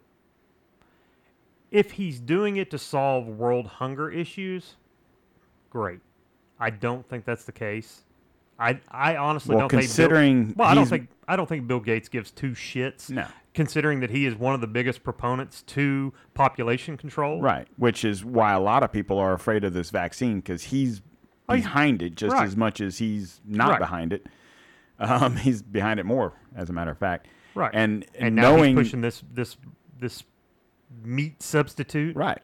if he's doing it to solve world hunger issues, great. I don't think that's the case. I I honestly Well, don't considering think Bill, well, I don't think I don't think Bill Gates gives two shits. No. Considering that he is one of the biggest proponents to population control. Right, which is why a lot of people are afraid of this vaccine because he's Oh, he's- behind it just right. as much as he's not Right. behind it. Um, he's behind it more, as a matter of fact. Right. and and now knowing he's pushing this this this meat substitute. right,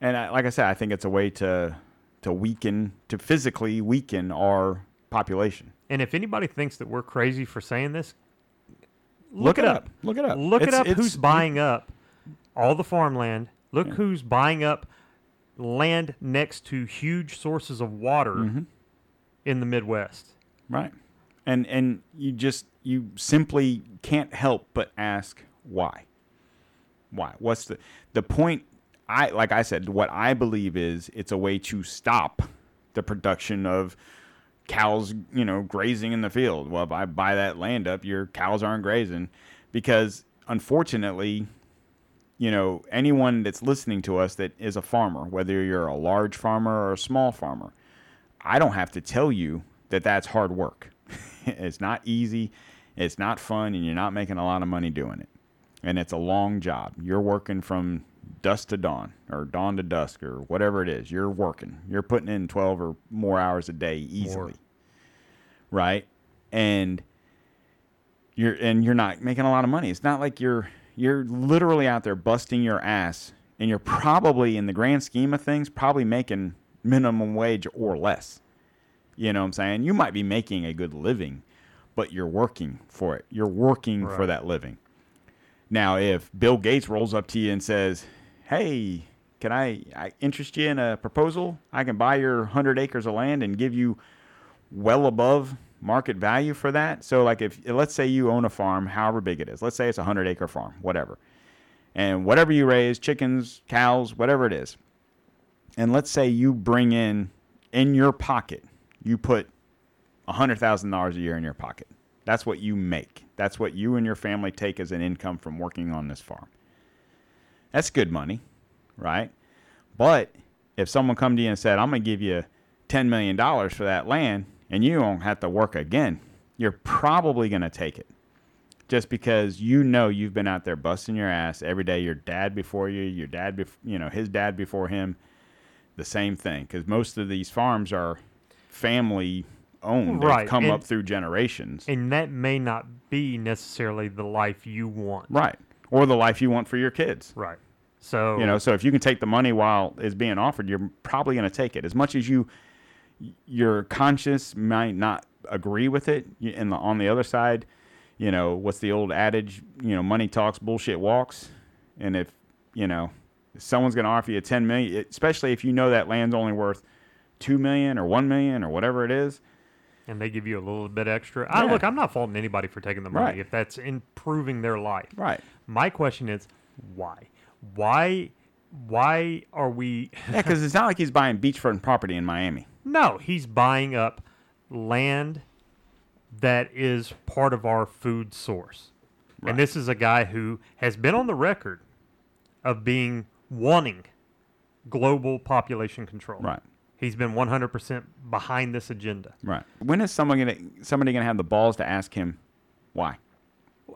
and I, like I said, I think it's a way to to weaken, to physically weaken our population. And if anybody thinks that we're crazy for saying this, Look it up. Look it up. Look It's- it up. Who's buying up all the farmland? Look who's buying up land next to huge sources of water Mm-hmm. in the Midwest. Right. And and you just you simply can't help but ask why. Why? What's the the point I like I said what I believe is it's a way to stop the production of cows, you know, grazing in the field. Well, if I buy that land up, your cows aren't grazing because unfortunately, you know, anyone that's listening to us that is a farmer, whether you're a large farmer or a small farmer, I don't have to tell you that that's hard work. it's not easy, it's not fun, and you're not making a lot of money doing it. And it's a long job. You're working from dusk to dawn, or dawn to dusk, or whatever it is. You're working. You're putting in 12 or more hours a day easily. Right? And you're and you're not making a lot of money. It's not like you're you're literally out there busting your ass and you're probably in the grand scheme of things probably making minimum wage or less. You know what I'm saying? You might be making a good living, but you're working for it. You're working for that living. Now, if Bill Gates rolls up to you and says, "Hey, can I, I interest you in a proposal? I can buy your 100 acres of land and give you well above market value for that. So like if let's say you own a farm, however big it is. Let's say it's a 100 acre farm, whatever. And whatever you raise, chickens, cows, whatever it is. And let's say you bring in in your pocket, you put $100,000 a year in your pocket. That's what you make. That's what you and your family take as an income from working on this farm. That's good money, right? But if someone come to you and said, "I'm going to give you 10 million dollars for that land and you don't have to work again," you're probably going to take it. Just because you know you've been out there busting your ass every day, your dad before you, your dad, bef- you know, his dad before him, the same thing. Because most of these farms are family owned. They've Right, come and- up through generations. and that may not be necessarily the life you want. right. Or the life you want for your kids. Right. So You know, so if you can take the money while it's being offered, you're probably going to take it. As much as you, your conscience might not agree with it. And the, on the other side, you know, what's the old adage? You know, money talks, bullshit walks. And if you know, if someone's going to offer you ten million, especially if you know that land's only worth two million or one million or whatever it is, and they give you a little bit extra. I look, I'm not faulting anybody for taking the money Right. if that's improving their life. right? My question is why? Why why are we Yeah, because it's not like he's buying beachfront property in Miami. No, he's buying up land that is part of our food source. Right. And this is a guy who has been on the record of being wanting global population control. Right. He's been 100% behind this agenda. Right. When is someone gonna somebody gonna have the balls to ask him why?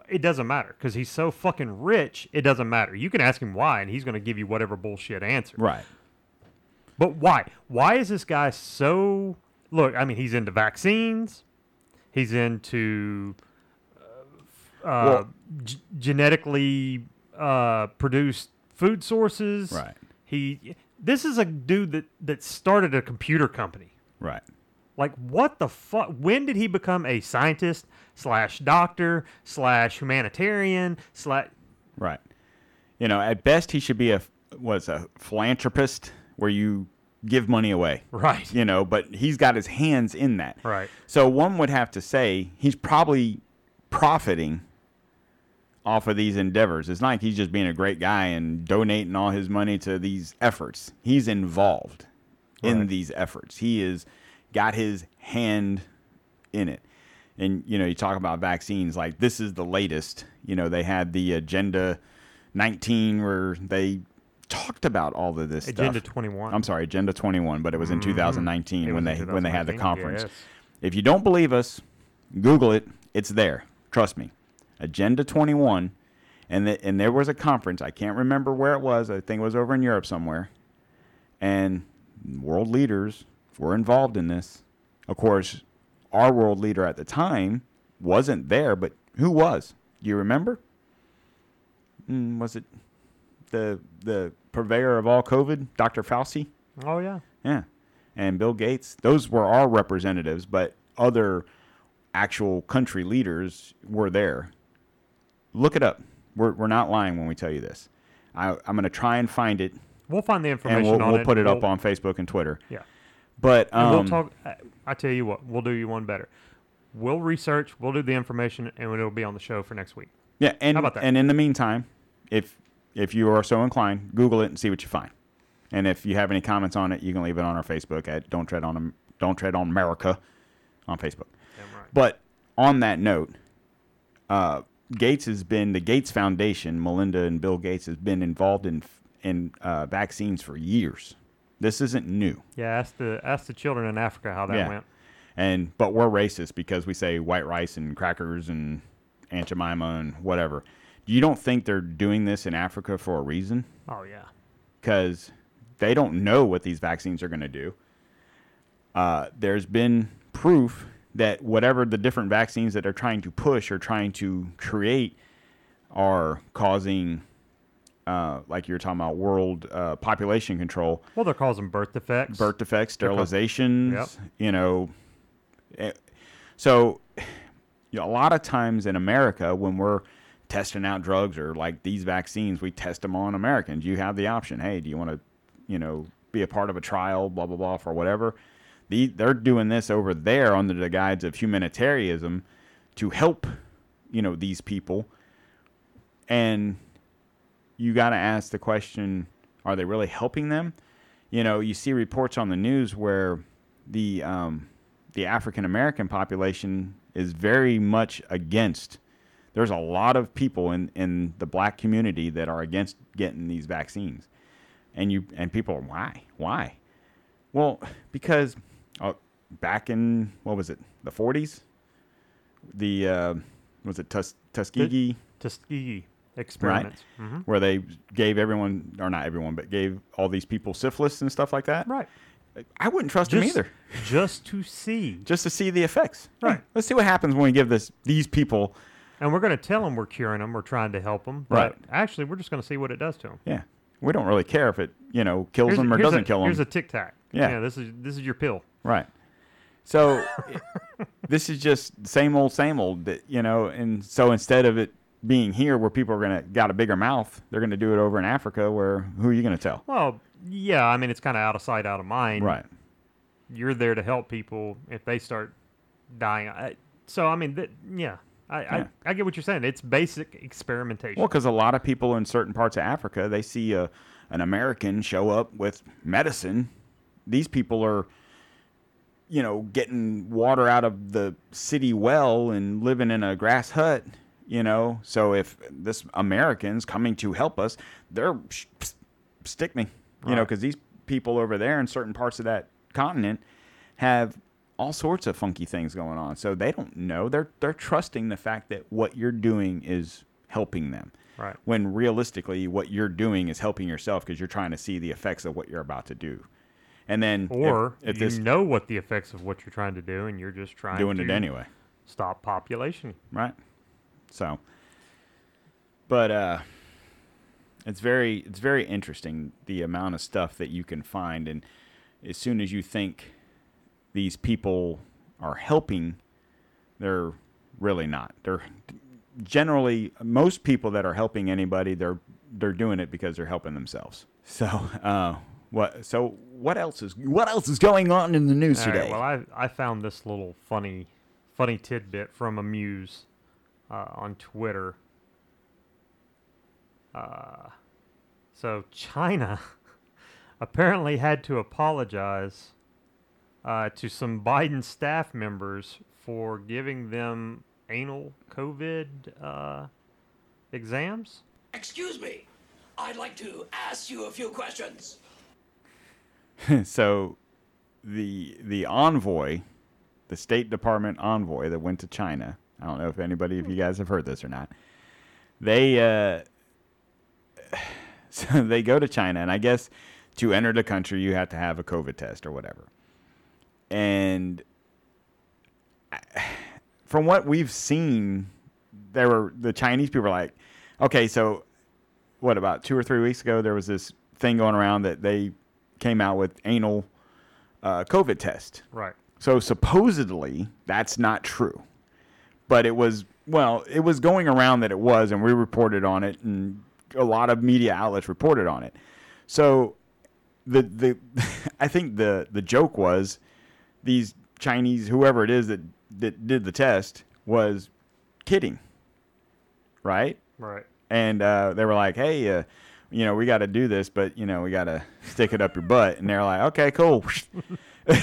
It doesn't matter because he's so fucking rich. It doesn't matter. You can ask him why, and he's going to give you whatever bullshit answer. Right. But why? Why is this guy so? Look, I mean, he's into vaccines. He's into uh, uh, Well- g- genetically uh, produced food sources. Right. He. This is a dude that that started a computer company. Right. Like, what the fuck? When did he become a scientist slash doctor slash humanitarian slash? Right. You know, at best he should be a was a philanthropist where you give money away. Right. You know, but he's got his hands in that. Right. So one would have to say he's probably profiting off of these endeavors. It's not like he's just being a great guy and donating all his money to these efforts. He's involved in these efforts. He is got his hand in it. And you know, you talk about vaccines like this is the latest. You know, they had the agenda 19 where they talked about all of this Agenda stuff. 21. I'm sorry, Agenda 21, but it was in 2019 Mm-hmm. It when they when they had the conference. yes. If you don't believe us, Google it. It's there. Trust me. Agenda 21, and the, and there was a conference. I can't remember where it was. I think it was over in Europe somewhere. And world leaders were involved in this. Of course, our world leader at the time wasn't there, but who was? Do you remember? Mm, was it the the purveyor of all COVID, Dr. Fauci? Oh yeah. Yeah. And Bill Gates, those were our representatives, but other actual country leaders were there. Look it up. We're, we're not lying when we tell you this. I, I'm going to try and find it, We'll find the information and we'll, we'll put it up We'll- on Facebook and Twitter. Yeah. But um, we'll talk. I- tell you what, we'll do you one better. We'll research. We'll do the information, and it'll be on the show for next week. yeah, and How about that? and in the meantime, if if you are so inclined, Google it and see what you find. And if you have any comments on it, you can leave it on our Facebook at Don't Tread on Am- Don't Tread on America on Facebook. Right. But on that note, uh, Gates has been the Gates Foundation. Melinda and Bill Gates has been involved in in uh, vaccines for years. This isn't new, Yeah, ask the ask the children in Africa how that Yeah. went. and but we're racist because we say white rice and crackers and Aunt Jemima and whatever. You don't think they're doing this in Africa for a reason? Oh yeah. because they don't know what these vaccines are going to do. Uh, there's been proof that whatever the different vaccines that they're trying to push or trying to create are causing, uh, like you were talking about, world uh, population control, Well, they're causing birth defects. birth defects, sterilizations, Yep. you know. eh, So, you know, a lot of times in America, when we're testing out drugs or like these vaccines, we test them on Americans. You have the option. Hey, do you want to, you know, be a part of a trial, blah blah blah, for whatever. The, they're doing this over there under the guise of humanitarianism to help, you know, these people. And you got to ask the question: Are they really helping them? You know, you see reports on the news where the um, the African American population is very much against. There's a lot of people in, in the black community that are against getting these vaccines, and you and people are why why? Well, because back in what was it the 40s, the uh, was it Tus- Tuskegee Tuskegee experiments. where they gave everyone or not everyone but gave all these people syphilis and stuff like that Right. I wouldn't trust him just, either. just to see. Just to see the effects. Right. Let's see what happens when we give this these people. And we're going to tell them we're curing them, we're trying to help them. But Right. actually, we're just going to see what it does to them. Yeah. We don't really care if it you know kills Here's, them or doesn't a, kill them. Here's a tic tac. Yeah. Yeah. This is this is your pill. Right. So this is just same old, same old. That you know, and so instead of it being here where people are gonna got a bigger mouth, they're gonna do it over in Africa where who are you gonna tell? Well, yeah. I mean, it's kind of out of sight, out of mind. Right. You're there to help people if they start dying. I, so I mean, th- yeah. I, Yeah. I I get what you're saying. It's basic experimentation. Well, because a lot of people in certain parts of Africa, they see a an American show up with medicine. These people are, you know, getting water out of the city well and living in a grass hut. You know, so if this American's coming to help us, they're sh- psst, stick me. You know, because these people over there in certain parts of that continent have all sorts of funky things going on. So they don't know. They're they're trusting the fact that what you're doing is helping them. Right. When realistically what you're doing is helping yourself because you're trying to see the effects of what you're about to do. And then if- or if, you this know what the effects of what you're trying to do, and you're just trying doing to it anyway, stop population. right? So but uh it's very it's very interesting the amount of stuff that you can find and as soon as you think these people are helping they're really not they're generally most people that are helping anybody they're they're doing it because they're helping themselves so uh what so what else is what else is going on in the news All right, today well, I I found this little funny funny tidbit from Amuse uh, on Twitter. Uh, so China apparently had to apologize uh, to some Biden staff members for giving them anal COVID uh, exams. Excuse me. I'd like to ask you a few questions. so the the envoy, the State Department envoy that went to China. I don't know if anybody of you guys have heard this or not. They uh, so they go to China, and I guess to enter the country you have to have a COVID test or whatever. And from what we've seen, there were the Chinese people were like, okay, so what about two or three weeks ago there was this thing going around that they came out with anal uh, COVID test. Right. So supposedly that's not true, but it was well, it was going around that it was, and we reported on it, and a lot of media outlets reported on it. So the the I think the the joke was these Chinese whoever it is that that did the test was kidding, right? Right. and uh, they were like, "Hey, uh, you know, we got to do this, but you know, we got to stick it up your butt." And they're like, "Okay, cool."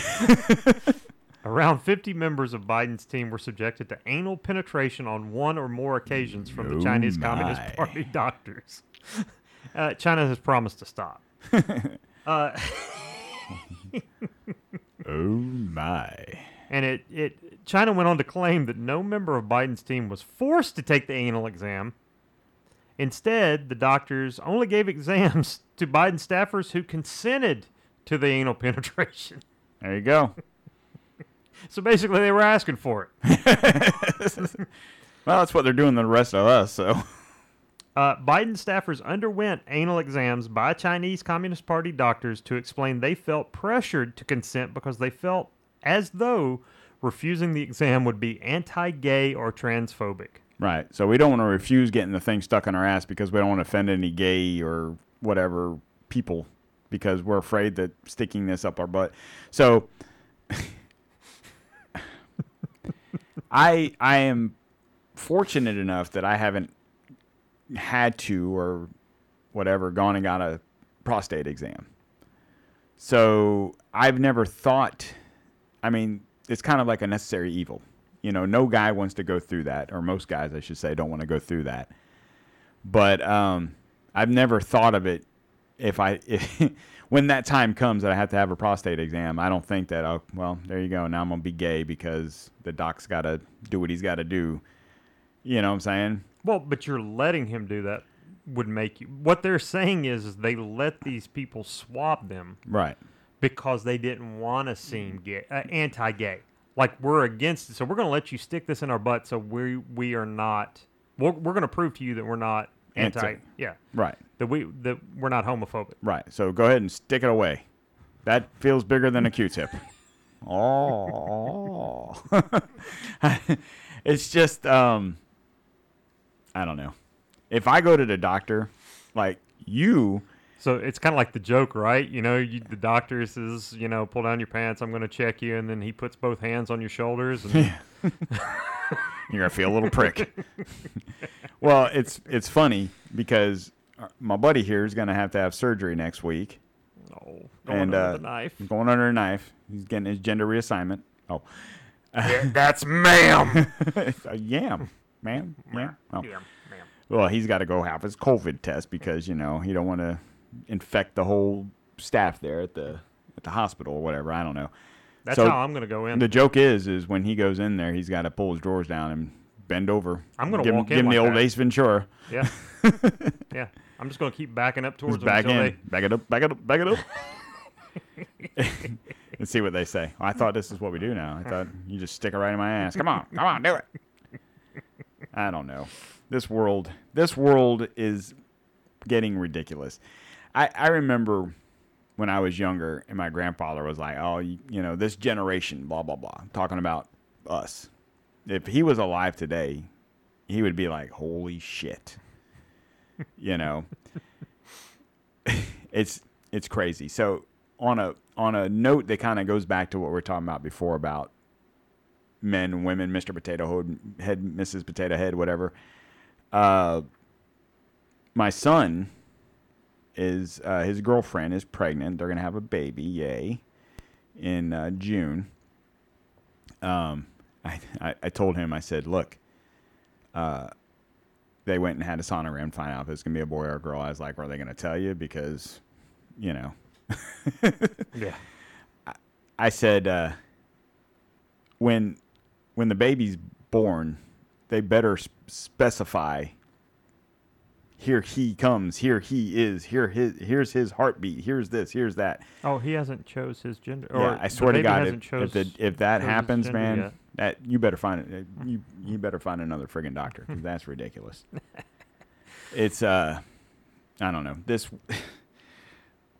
Around 50 members of Biden's team were subjected to anal penetration on one or more occasions from the Oh Chinese my. Communist Party doctors. Uh, China has promised to stop. uh, oh my! and it, it China went on to claim that no member of Biden's team was forced to take the anal exam. Instead, the doctors only gave exams to Biden staffers who consented to the anal penetration. There you go. So basically, they were asking for it. Well, that's what they're doing to the rest of us. So Uh, Biden staffers underwent anal exams by Chinese Communist Party doctors to explain they felt pressured to consent because they felt as though refusing the exam would be anti gay or transphobic. Right. So we don't want to refuse getting the thing stuck in our ass because we don't want to offend any gay or whatever people because we're afraid that sticking this up our butt. So I I am fortunate enough that I haven't had to or whatever gone and got a prostate exam. So I've never thought I mean, it's kind of like a necessary evil. You know, no guy wants to go through that, or most guys I should say don't want to go through that. But um I've never thought of it if I if, when that time comes that I have to have a prostate exam, I don't think that oh well, there you go. Now I'm gonna be gay because the doc's gotta do what he's gotta do. You know what I'm saying? Well, but you're letting him do that would make you. What they're saying is, is they let these people swab them Right. because they didn't want to seem gay, uh, anti-gay. Like we're against it, so we're going to let you stick this in our butt. So we we are not. We're, we're going to prove to you that we're not anti. Anti. Yeah, Right. that we that we're not homophobic. Right. So go ahead and stick it away. That feels bigger than a Q-tip. Oh. it's just um I don't know. If I go to the doctor, like you, So it's kind of like the joke, right? You know, you, the doctor says, you know, pull down your pants. I'm going to check you, and then he puts both hands on your shoulders. And you're gonna feel a little prick. well, it's it's funny because uh, my buddy here is gonna have to have surgery next week. oh, and under uh, the knife. going under a knife. He's getting his gender reassignment. Oh, That's ma'am. A yam, man. Yeah. Oh. Yeah, ma'am. Well, he's got to go have his COVID test because you know he don't want to infect the whole staff there at the at the hospital or whatever. I don't know. That's So, how I'm going to go in. The joke is, is when he goes in there, he's got to pull his drawers down and bend over. I'm gonna give him, walk in give him the old that. Ace Ventura. yeah, yeah. I'm just going to keep backing up towards Just back until in, back it up, back it up, back it up. and see what they say. I thought this is what we do now. I thought you just stick it right in my ass. Come on, come on, do it. I don't know. This world, this world is getting ridiculous. I, I remember when I was younger, and my grandfather was like, "Oh, you, you know, this generation, blah blah blah," talking about us. If he was alive today, he would be like, "Holy shit," you know. it's it's crazy. So on a on a note that kind of goes back to what we are talking about before about men women, Mr. Potato Head, Mrs. Potato Head, whatever. Uh, my son is uh, his girlfriend is pregnant. They're gonna have a baby, yay, in uh, June. Um, I, I I told him I said, look, uh, they went and had a sonogram to find out if it's gonna be a boy or a girl. I was like, are they gonna tell you? Because, you know, Yeah. I said uh, when when the baby's born, they better s- specify. Here he comes. Here he is. Here his. Here's his heartbeat. Here's this. Here's that. Oh, he hasn't chose his gender. Or yeah, I swear to God, hasn't if, chose, if, the, if that happens, man, yet. that you better find it. You you better find another friggin' doctor 'cause that's ridiculous. it's uh, I don't know this.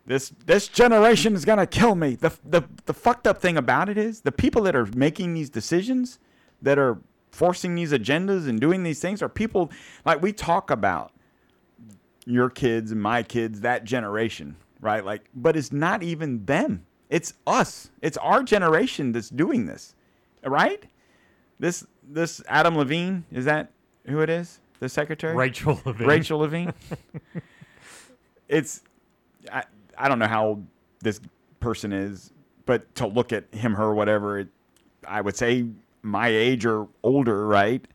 This this generation is gonna kill me. The, the the fucked up thing about it is the people that are making these decisions, that are forcing these agendas and doing these things, are people like we talk about your kids and my kids, that generation, right? Like, but it's not even them. It's us. It's our generation that's doing this, right? This this Adam Levine is that who it is? The secretary, Rachel Levine. Rachel Levine. it's I I don't know how old this person is, but to look at him, her, whatever, it, I would say my age or older, right?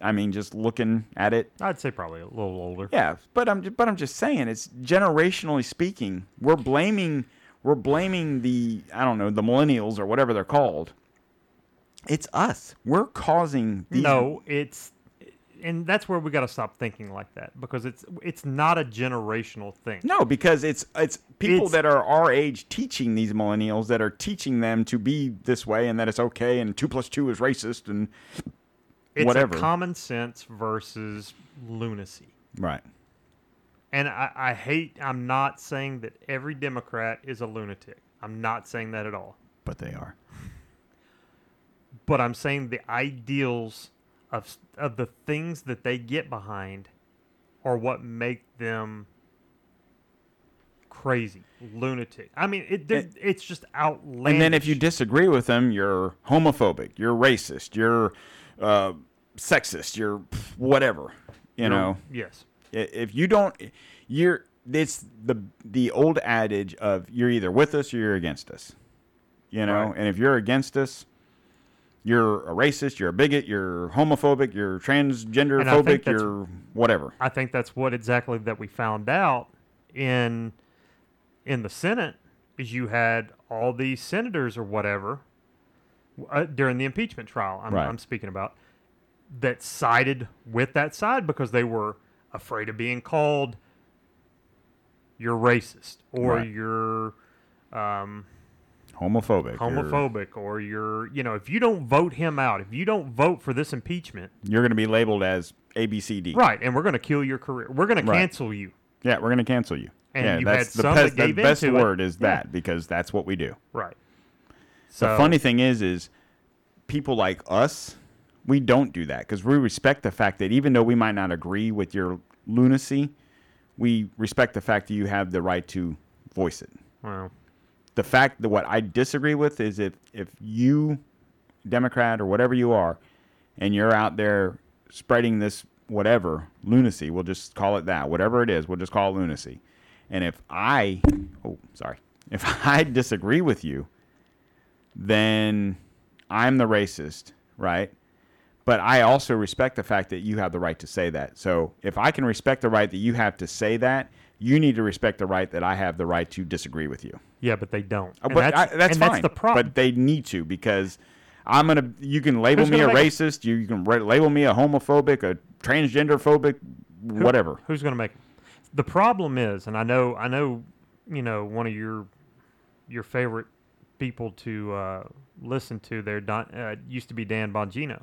I mean, just looking at it, I'd say probably a little older. yeah, but I'm but I'm just saying it's generationally speaking, we're blaming we're blaming the I don't know the millennials or whatever they're called. It's us. We're causing these. No, it's and that's where we got to stop thinking like that because it's it's not a generational thing. No, because it's it's people It's- that are our age teaching these millennials that are teaching them to be this way and that it's okay and two plus two is racist and It's whatever. a common sense versus lunacy. right. And I, I hate. I'm not saying that every Democrat is a lunatic. I'm not saying that at all. But they are. But I'm saying the ideals of of the things that they get behind are what make them crazy, lunatic. I mean, it, they're- eh. it's just outlandish. And then if you disagree with them, you're homophobic, you're racist, you're uh, sexist, you're whatever. You You're- know, yes, if you don't, you're it's the the old adage of you're either with us or you're against us. You know, Right. and if you're against us, you're a racist, you're a bigot, you're homophobic, you're transgender And I think phobic, you're whatever. I think that's what exactly that we found out in in the Senate is you had all these senators or whatever uh, during the impeachment trial. I'm, Right. I'm speaking about that sided with that side because they were afraid of being called you're racist or Right. you're um, Homophobic. or homophobic or you're, you know, if you don't vote him out, if you don't vote for this impeachment, You're going to be labeled as ABCD. right, and we're going to kill your career. We're going to cancel you. Yeah, we're going to cancel you. And yeah, you that's had the, some best, that gave the best into it. word is Yeah. that because that's what we do. Right. The funny thing is, is people like us, we don't do that because we respect the fact that even though we might not agree with your lunacy, we respect the fact that you have the right to voice it. Well, The fact that what I disagree with is if if you, Democrat or whatever you are, and you're out there spreading this whatever lunacy, we'll just call it that, whatever it is, we'll just call it lunacy. And if I, oh, sorry, if I disagree with you, then I'm the racist, right? But I also respect the fact that you have the right to say that. So if I can respect the right that you have to say that, you need to respect the right that I have the right to disagree with you. yeah, but they don't. Uh, And But that's, I, that's fine. That's the problem. But they need to because I'm gonna. You can label Who's me a gonna racist. You you, can ra- label me a homophobic, a transgender phobic, whatever. Who's going to make it? The problem is, and I know, I know, you know, one of your your favorite people to uh, listen to there Don, uh, used to be Dan Bongino,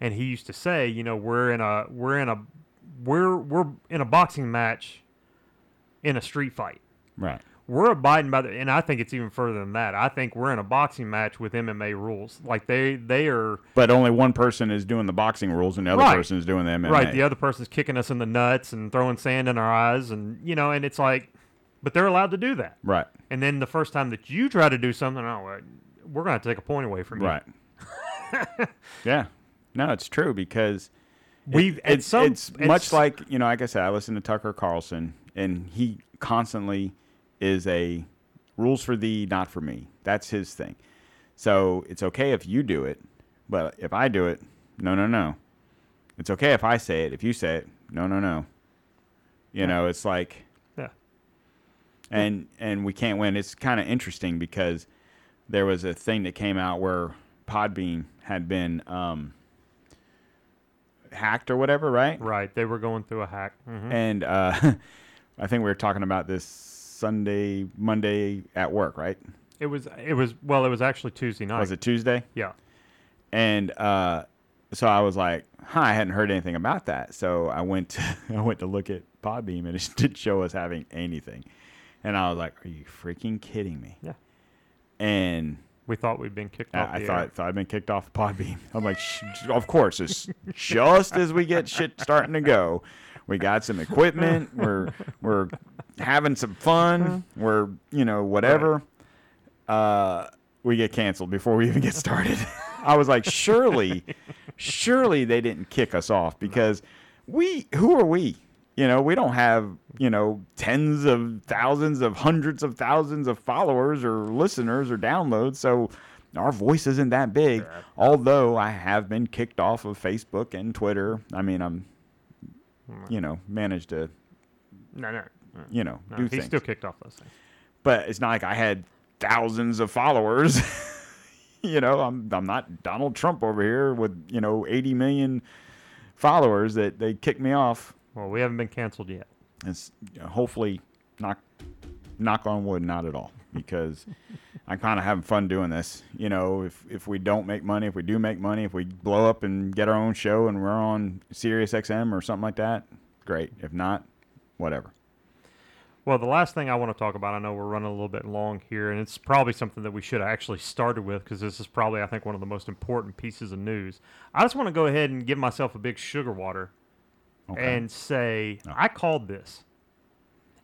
and he used to say, you know, we're in a we're in a we're we're in a boxing match in a street fight. Right. We're abiding by the, and I think it's even further than that. I think we're in a boxing match with MMA rules. Like they they are But only one person is doing the boxing rules, and the other Right. person is doing the MMA. Right. The other person's kicking us in the nuts and throwing sand in our eyes, and you know, and it's like, but they're allowed to do that. Right. And then the first time that you try to do something, oh, we're going to take a point away from you. Right. yeah. No, it's true because We've it- it's, some- it's at much like you know, like I said, I listen to Tucker Carlson, and he constantly is a rules for thee, not for me. That's his thing. So it's okay if you do it, but if I do it, no, no, no. It's okay if I say it. If you say it, no, no, no. You know, it's like. And and we can't win. It's kind of interesting because there was a thing that came out where Podbean had been um, hacked or whatever, right? Right. They were going through a hack. hmm And uh, I think we were talking about this Sunday, Monday at work, right? It was. It was. Well, it was actually Tuesday night. Was it Tuesday? Yeah. And uh, so I was like, huh, I hadn't heard anything about that. So I went to, I went to look at Podbean and it didn't show us having anything. And I was like, are you freaking kidding me? Yeah. And We thought we'd been kicked off. I, I thought, air. thought I'd been kicked off Podbean. I'm like, of course, it's just as we get shit starting to go. We got some equipment. We're we're having some fun. We're you know whatever. Uh, we get canceled before we even get started. I was like, surely, surely they didn't kick us off because we who are we? You know, we don't have, you know, tens of thousands of hundreds of thousands of followers or listeners or downloads. So our voice isn't that big. Although I have been kicked off of Facebook and Twitter. I mean, I'm, mm. you know, managed to, no, no, no. you know, no do he things. still kicked off those things. but it's not like I had thousands of followers. you know, I'm I'm not Donald Trump over here with you know 80 million followers that they kicked me off. Well, we haven't been canceled yet. It's hopefully knock knock on wood, not at all, because I'm kind of having fun doing this. You know, if if we don't make money, if we do make money, if we blow up and get our own show and we're on Sirius XM or something like that, great. If not, whatever. Well, the last thing I want to talk about, I know we're running a little bit long here, and it's probably something that we should have actually started with because this is probably, I think, one of the most important pieces of news. I just want to go ahead and give myself a big sugar water Okay. and say, I called this.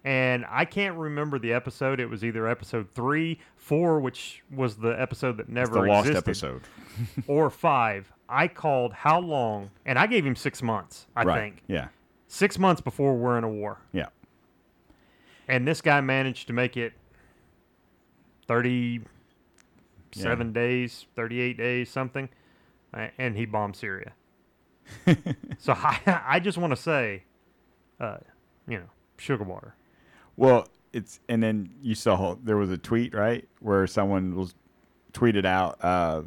And I can't remember the episode. It was either episode three, four, which was the episode that It's never the lost existed, episode. or five. I called how long, and I gave him six months, I right. think. Yeah. Six months before we're in a war. Yeah. And this guy managed to make it 37 days, 38 days, something. And he bombed Syria. so I, I just want to say, uh, you know, sugar water. Well, it's and then you saw there was a tweet right where someone was tweeted out uh,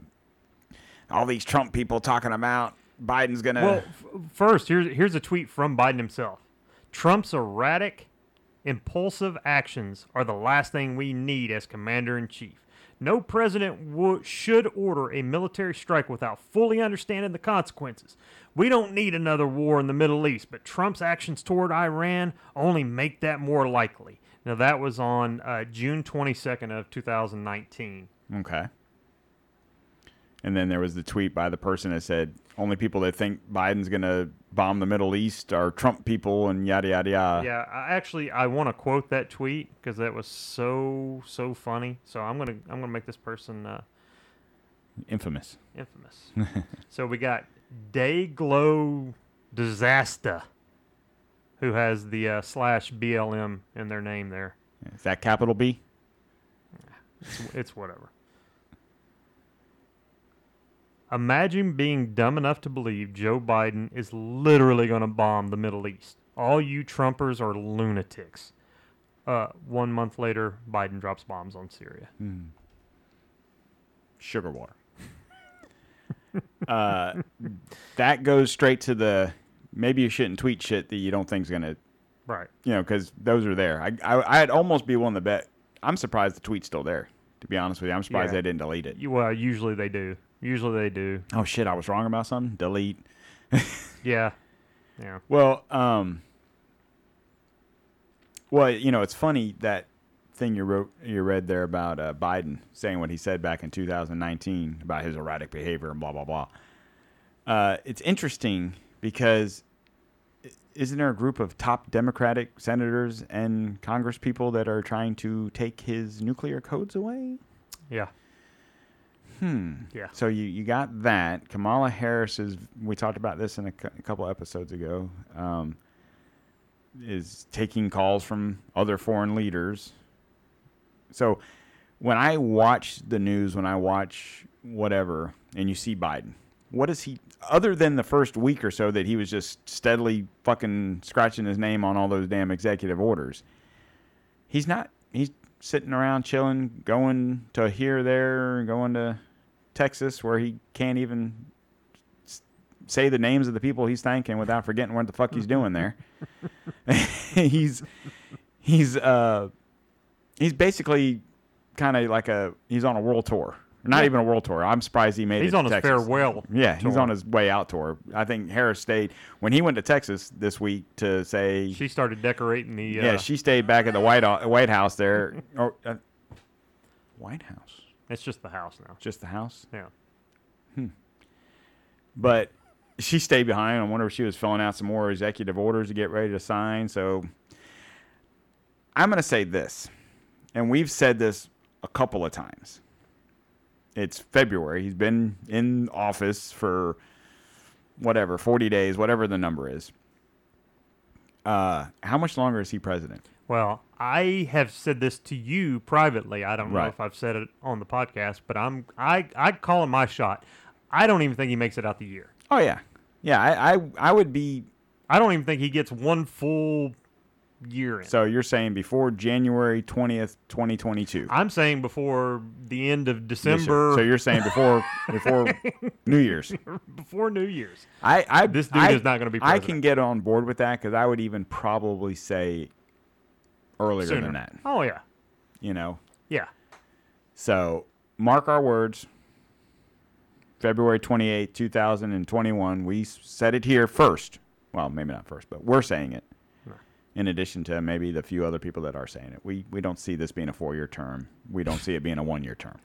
all these Trump people talking about Biden's gonna. Well, f- first, here's, here's a tweet from Biden himself Trump's erratic Impulsive actions are the last thing we need as commander in chief. No president wo- should order a military strike without fully understanding the consequences. We don't need another war in the Middle East, but Trump's actions toward Iran only make that more likely. Now that was on uh, June 22nd of 2019. Okay. And then there was the tweet by the person that said only people that think Biden's going to bomb the Middle East are Trump people and yada yada yada. Yeah, I actually I want to quote that tweet because that was so so funny. So I'm gonna I'm gonna make this person uh, Infamous. infamous. so we got Dayglow Disaster, who has the uh, slash BLM in their name there. Is that capital B? It's, it's whatever. Imagine being dumb enough to believe Joe Biden is literally going to bomb the Middle East. All you Trumpers are lunatics. Uh, one month later, Biden drops bombs on Syria. Sugar water. uh, that goes straight to the maybe you shouldn't tweet shit that you don't think's going to, Right. you know, because those are there. I, I, I'd almost be willing to bet. I'm surprised the tweet's still there, to be honest with you. I'm surprised Yeah. they didn't delete it. You, well, usually they do. Usually they do. Oh, shit, I was wrong about something? Delete. Yeah. Yeah. Well, um, well, you know, it's funny that thing you wrote, you read there about uh, Biden saying what he said back in 2019 about his erratic behavior and blah blah blah. Uh, it's interesting because isn't there a group of top Democratic senators and Congress people that are trying to take his nuclear codes away? Yeah. Hmm. Yeah. So you, you got that. Kamala Harris is. We talked about this in a, cou- a couple episodes ago. Um, is taking calls from other foreign leaders. So when I watch the news, when I watch whatever, and you see Biden, what is he? Other than the first week or so that he was just steadily fucking scratching his name on all those damn executive orders, he's not. He's sitting around chilling, going to here, there, going to Texas, where he can't even say the names of the people he's thanking without forgetting what the fuck he's doing there. he's he's uh he's basically kind of like a he's on a world tour. Not even a world tour. I'm surprised he made He's it. He's on his Texas. farewell Yeah, he's on his way out tour. I think Harris stayed when he went to Texas this week to say She started decorating the. yeah, uh, she stayed back at the White White House there. or uh, White House, It's just the house now. just the house. Yeah. Hmm. But she stayed behind. I wonder if she was filling out some more executive orders to get ready to sign. So I'm going to say this, and we've said this a couple of times. It's February. He's been in office for whatever, 40 days, whatever the number is. Uh, how much longer is he president? Well, I have said this to you privately. I don't know if I've said it on the podcast, but I'm I I call it my shot. I don't even think he makes it out the year. Oh yeah, yeah. I I, I would be. I don't even think he gets one full year in. So you're saying before January 20th, 2022? I'm saying before the end of Yes. December, So you're saying before before New Year's? before New Year's. I, I This dude I- is not gonna be I can get on board with that because I would even probably say earlier Sooner. than that. Oh yeah, You know. yeah. So mark our words. February 28, 2021. We said it here first. Well, maybe not first, but we're saying it. In addition to maybe the few other people that are saying it, we we don't see this being a four year term. We don't see it being a one year term.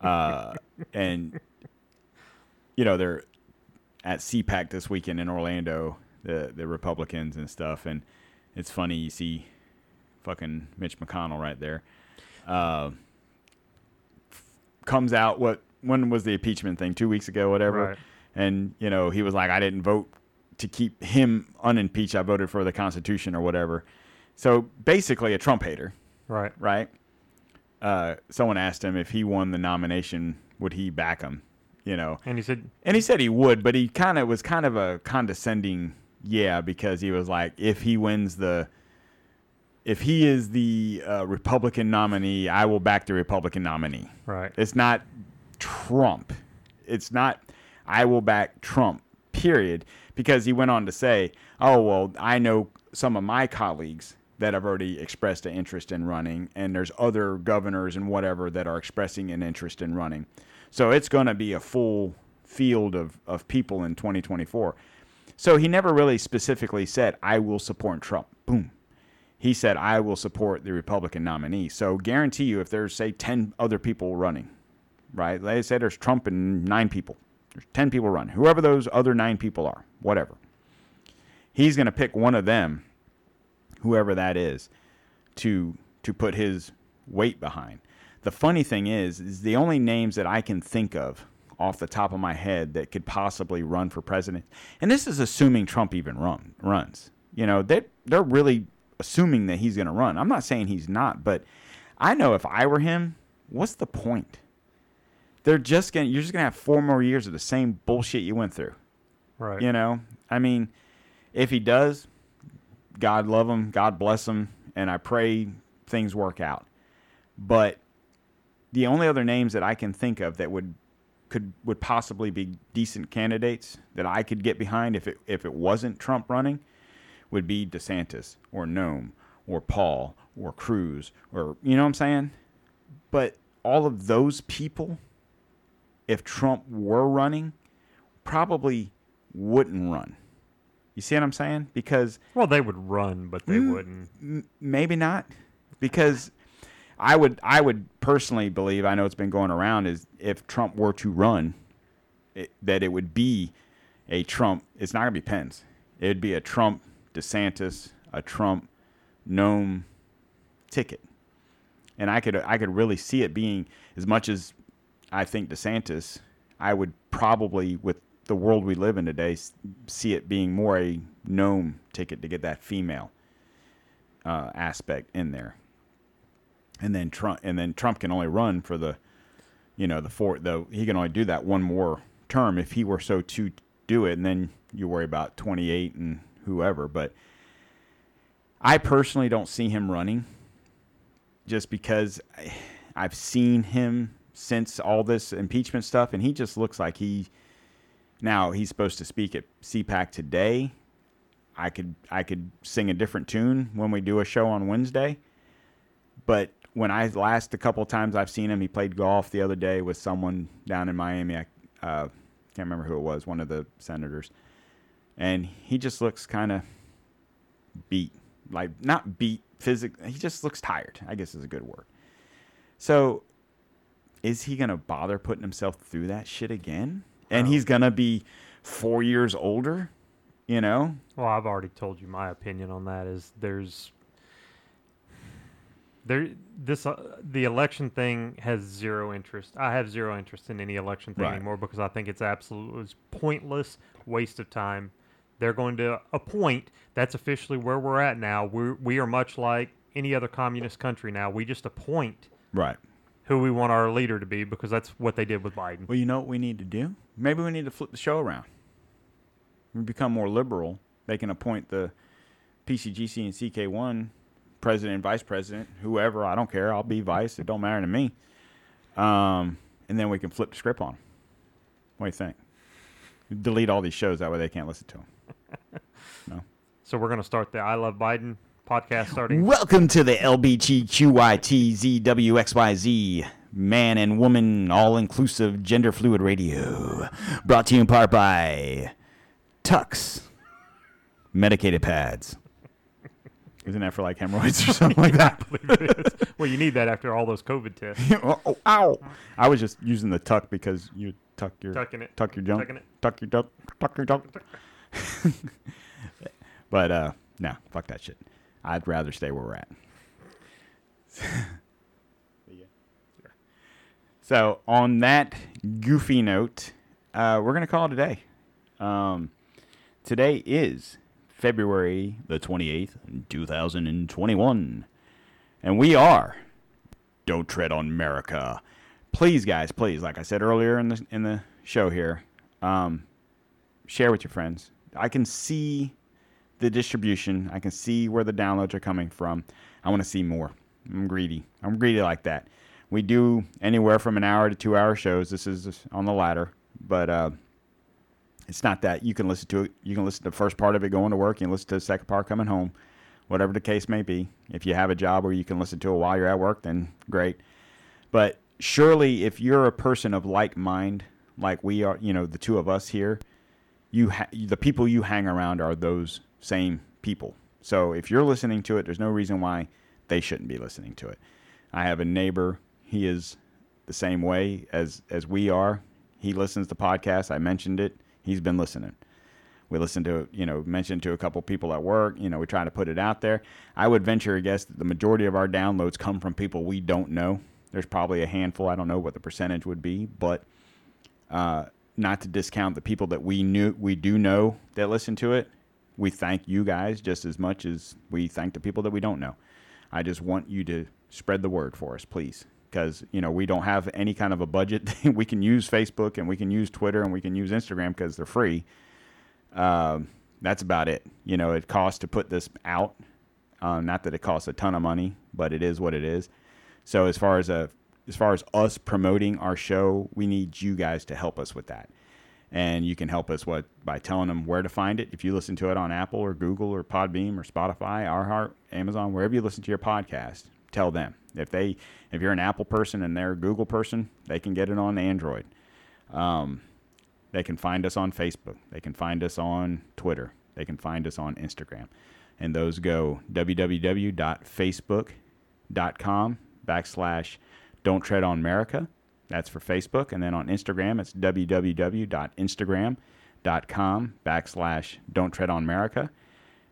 uh, and you know they're at CPAC this weekend in Orlando, the the Republicans and stuff, and it's funny you see fucking Mitch McConnell right there. Uh, comes out what when was the impeachment thing? Two weeks ago whatever. Right. and you know he was like i didn't vote to keep him unimpeached. I voted for the constitution or whatever. So basically a trump hater. Right. right? Uh, someone asked him if he won the nomination would he back him you know? And he said, and he said he would but he kind of was kind of a condescending yeah because he was like if he wins the if he is the uh, republican nominee i will back the republican nominee right. it's not Trump. It's not I will back Trump. Period. Because he went on to say, "Oh well, I know some of my colleagues that have already expressed an interest in running, and there's other governors and whatever that are expressing an interest in running. So it's going to be a full field of, of people in 2024. So he never really specifically said, I will support Trump. Boom. He said, I will support the Republican nominee. So guarantee you, if there's, say, 10 other people running, right? They say there's Trump and nine people. There's 10 people running. Whoever those other nine people are, whatever. He's going to pick one of them, whoever that is, to to put his weight behind. The funny thing is, is the only names that I can think of off the top of my head that could possibly run for president. And this is assuming Trump even run runs. You know, they they're really assuming that he's going to run. I'm not saying he's not, but I know if I were him, what's the point? They're just going to you're just going to have four more years of the same bullshit you went through. Right. You know, I mean, if he does, God love him, God bless him, and I pray things work out. But the only other names that I can think of that would could would possibly be decent candidates that I could get behind if it if it wasn't Trump running would be DeSantis or Noem or Paul or Cruz or you know what I'm saying? But all of those people, if Trump were running, probably wouldn't run. You see what I'm saying? Because Well, they would run, but they Mm. wouldn't. M- maybe not because I would I would personally believe I know it's been going around is if Trump were to run it, that it would be a Trump it's not going to be Pence it would be a Trump DeSantis a Trump Noem ticket and I could I could really see it being as much as I think DeSantis I would probably with the world we live in today see it being more a Noem ticket to get that female uh, aspect in there. And then Trump, and then Trump can only run for the, you know, the four. The he can only do that one more term if he were so to do it, and then you worry about twenty eight and whoever. But I personally don't see him running, just because I've seen him since all this impeachment stuff, and he just looks like he. Now he's supposed to speak at CPAC today. I could I could sing a different tune when we do a show on Wednesday. But when I last a couple times I've seen him, he played golf the other day with someone down in Miami. I uh, can't remember who it was, one of the senators, and he just looks kind of beat, like not beat physically. He just looks tired. I guess is a good word. So, is he gonna bother putting himself through that shit again? And he's gonna be four years older, you know? Well, I've already told you my opinion on that. Is there's there this uh, the election thing has zero interest. I have zero interest in any election thing Right. anymore because I think it's absolutely it's pointless waste of time. They're going to appoint. That's officially where we're at now. We we are much like any other communist country now. We just appoint Right. who we want our leader to be because that's what they did with Biden. Well, you know what we need to do? Maybe we need to flip the show around. We become more liberal. They can appoint the PCGC and CK1 president and vice president, whoever. I don't care. I'll be vice. It don't matter to me. Um, and then we can flip the script on 'em. What do you think? Delete all these shows. That way they can't listen to them. No. So we're going to start the I Love Biden podcast starting. Welcome to the LBGQYTZWXYZ man and woman all inclusive gender fluid radio. Brought to you in part by Tucks medicated pads. Isn't that for like hemorrhoids or something like that? well, you need that after all those COVID tests. oh, oh, ow! I was just using the tuck because you tuck your Tucking it. tuck your junk, Tucking it. tuck your duck, tuck your duck. but uh, no, fuck that shit. I'd rather stay where we're at. so on that goofy note, uh, we're gonna call it a day. Um, today is February the twenty eighth, two thousand and twenty one, and we are don't tread on America. Please, guys, please, like I said earlier in the in the show here, um, share with your friends. I can see the distribution. I can see where the downloads are coming from. I want to see more. I'm greedy. I'm greedy like that. We do anywhere from an hour to two hour shows. This is on the latter, but uh, It's not that you can listen to it. You can listen to the first part of it going to work. You can listen to the second part coming home, whatever the case may be. If you have a job where you can listen to it while you're at work, then great. But surely, if you're a person of like mind, like we are, you know, the two of us here, you ha- the people you hang around are those same people. So if you're listening to it, there's no reason why they shouldn't be listening to it. I have a neighbor. He is the same way as as we are. He listens to podcasts. I mentioned it. He's been listening. We listened to, you know, mentioned to a couple people at work. You know, we try to put it out there. I would venture a guess that the majority of our downloads come from people we don't know. There's probably a handful. I don't know what the percentage would be, but uh, not to discount the people that we knew we do know that listen to it. We thank you guys just as much as we thank the people that we don't know. I just want you to spread the word for us, please, because you know we don't have any kind of a budget. we can use Facebook and we can use Twitter and we can use Instagram because they're free. Um, that's about it. You know, it costs to put this out. Um, not that it costs a ton of money, but it is what it is. So as far as a as far as us promoting our show, we need you guys to help us with that. And you can help us what by telling them where to find it. If you listen to it on Apple or Google or Podbean or Spotify, iHeart, Amazon, wherever you listen to your podcast, tell them. If they if you're an Apple person and they're a Google person, they can get it on Android. Um, they can find us on Facebook. They can find us on Twitter. They can find us on Instagram. And those go www.facebook.com backslash don't tread on America. That's for Facebook. And then on Instagram, it's www.instagram.com backslash don't tread on America.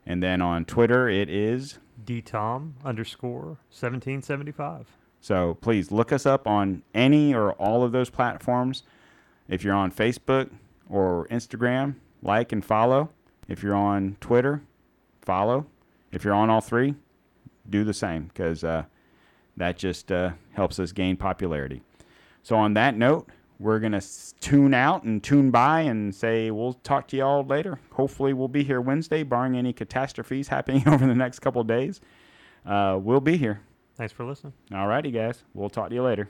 And then on Twitter, it is dtom underscore 1775. So please look us up on any or all of those platforms. If you're on Facebook or Instagram, like and follow. If you're on Twitter, follow. If you're on all three, do the same because uh, that just uh, helps us gain popularity. So, on that note, we're going to tune out and tune by and say we'll talk to y'all later. Hopefully, we'll be here Wednesday, barring any catastrophes happening over the next couple of days. Uh, we'll be here. Thanks for listening. All righty, guys. We'll talk to you later.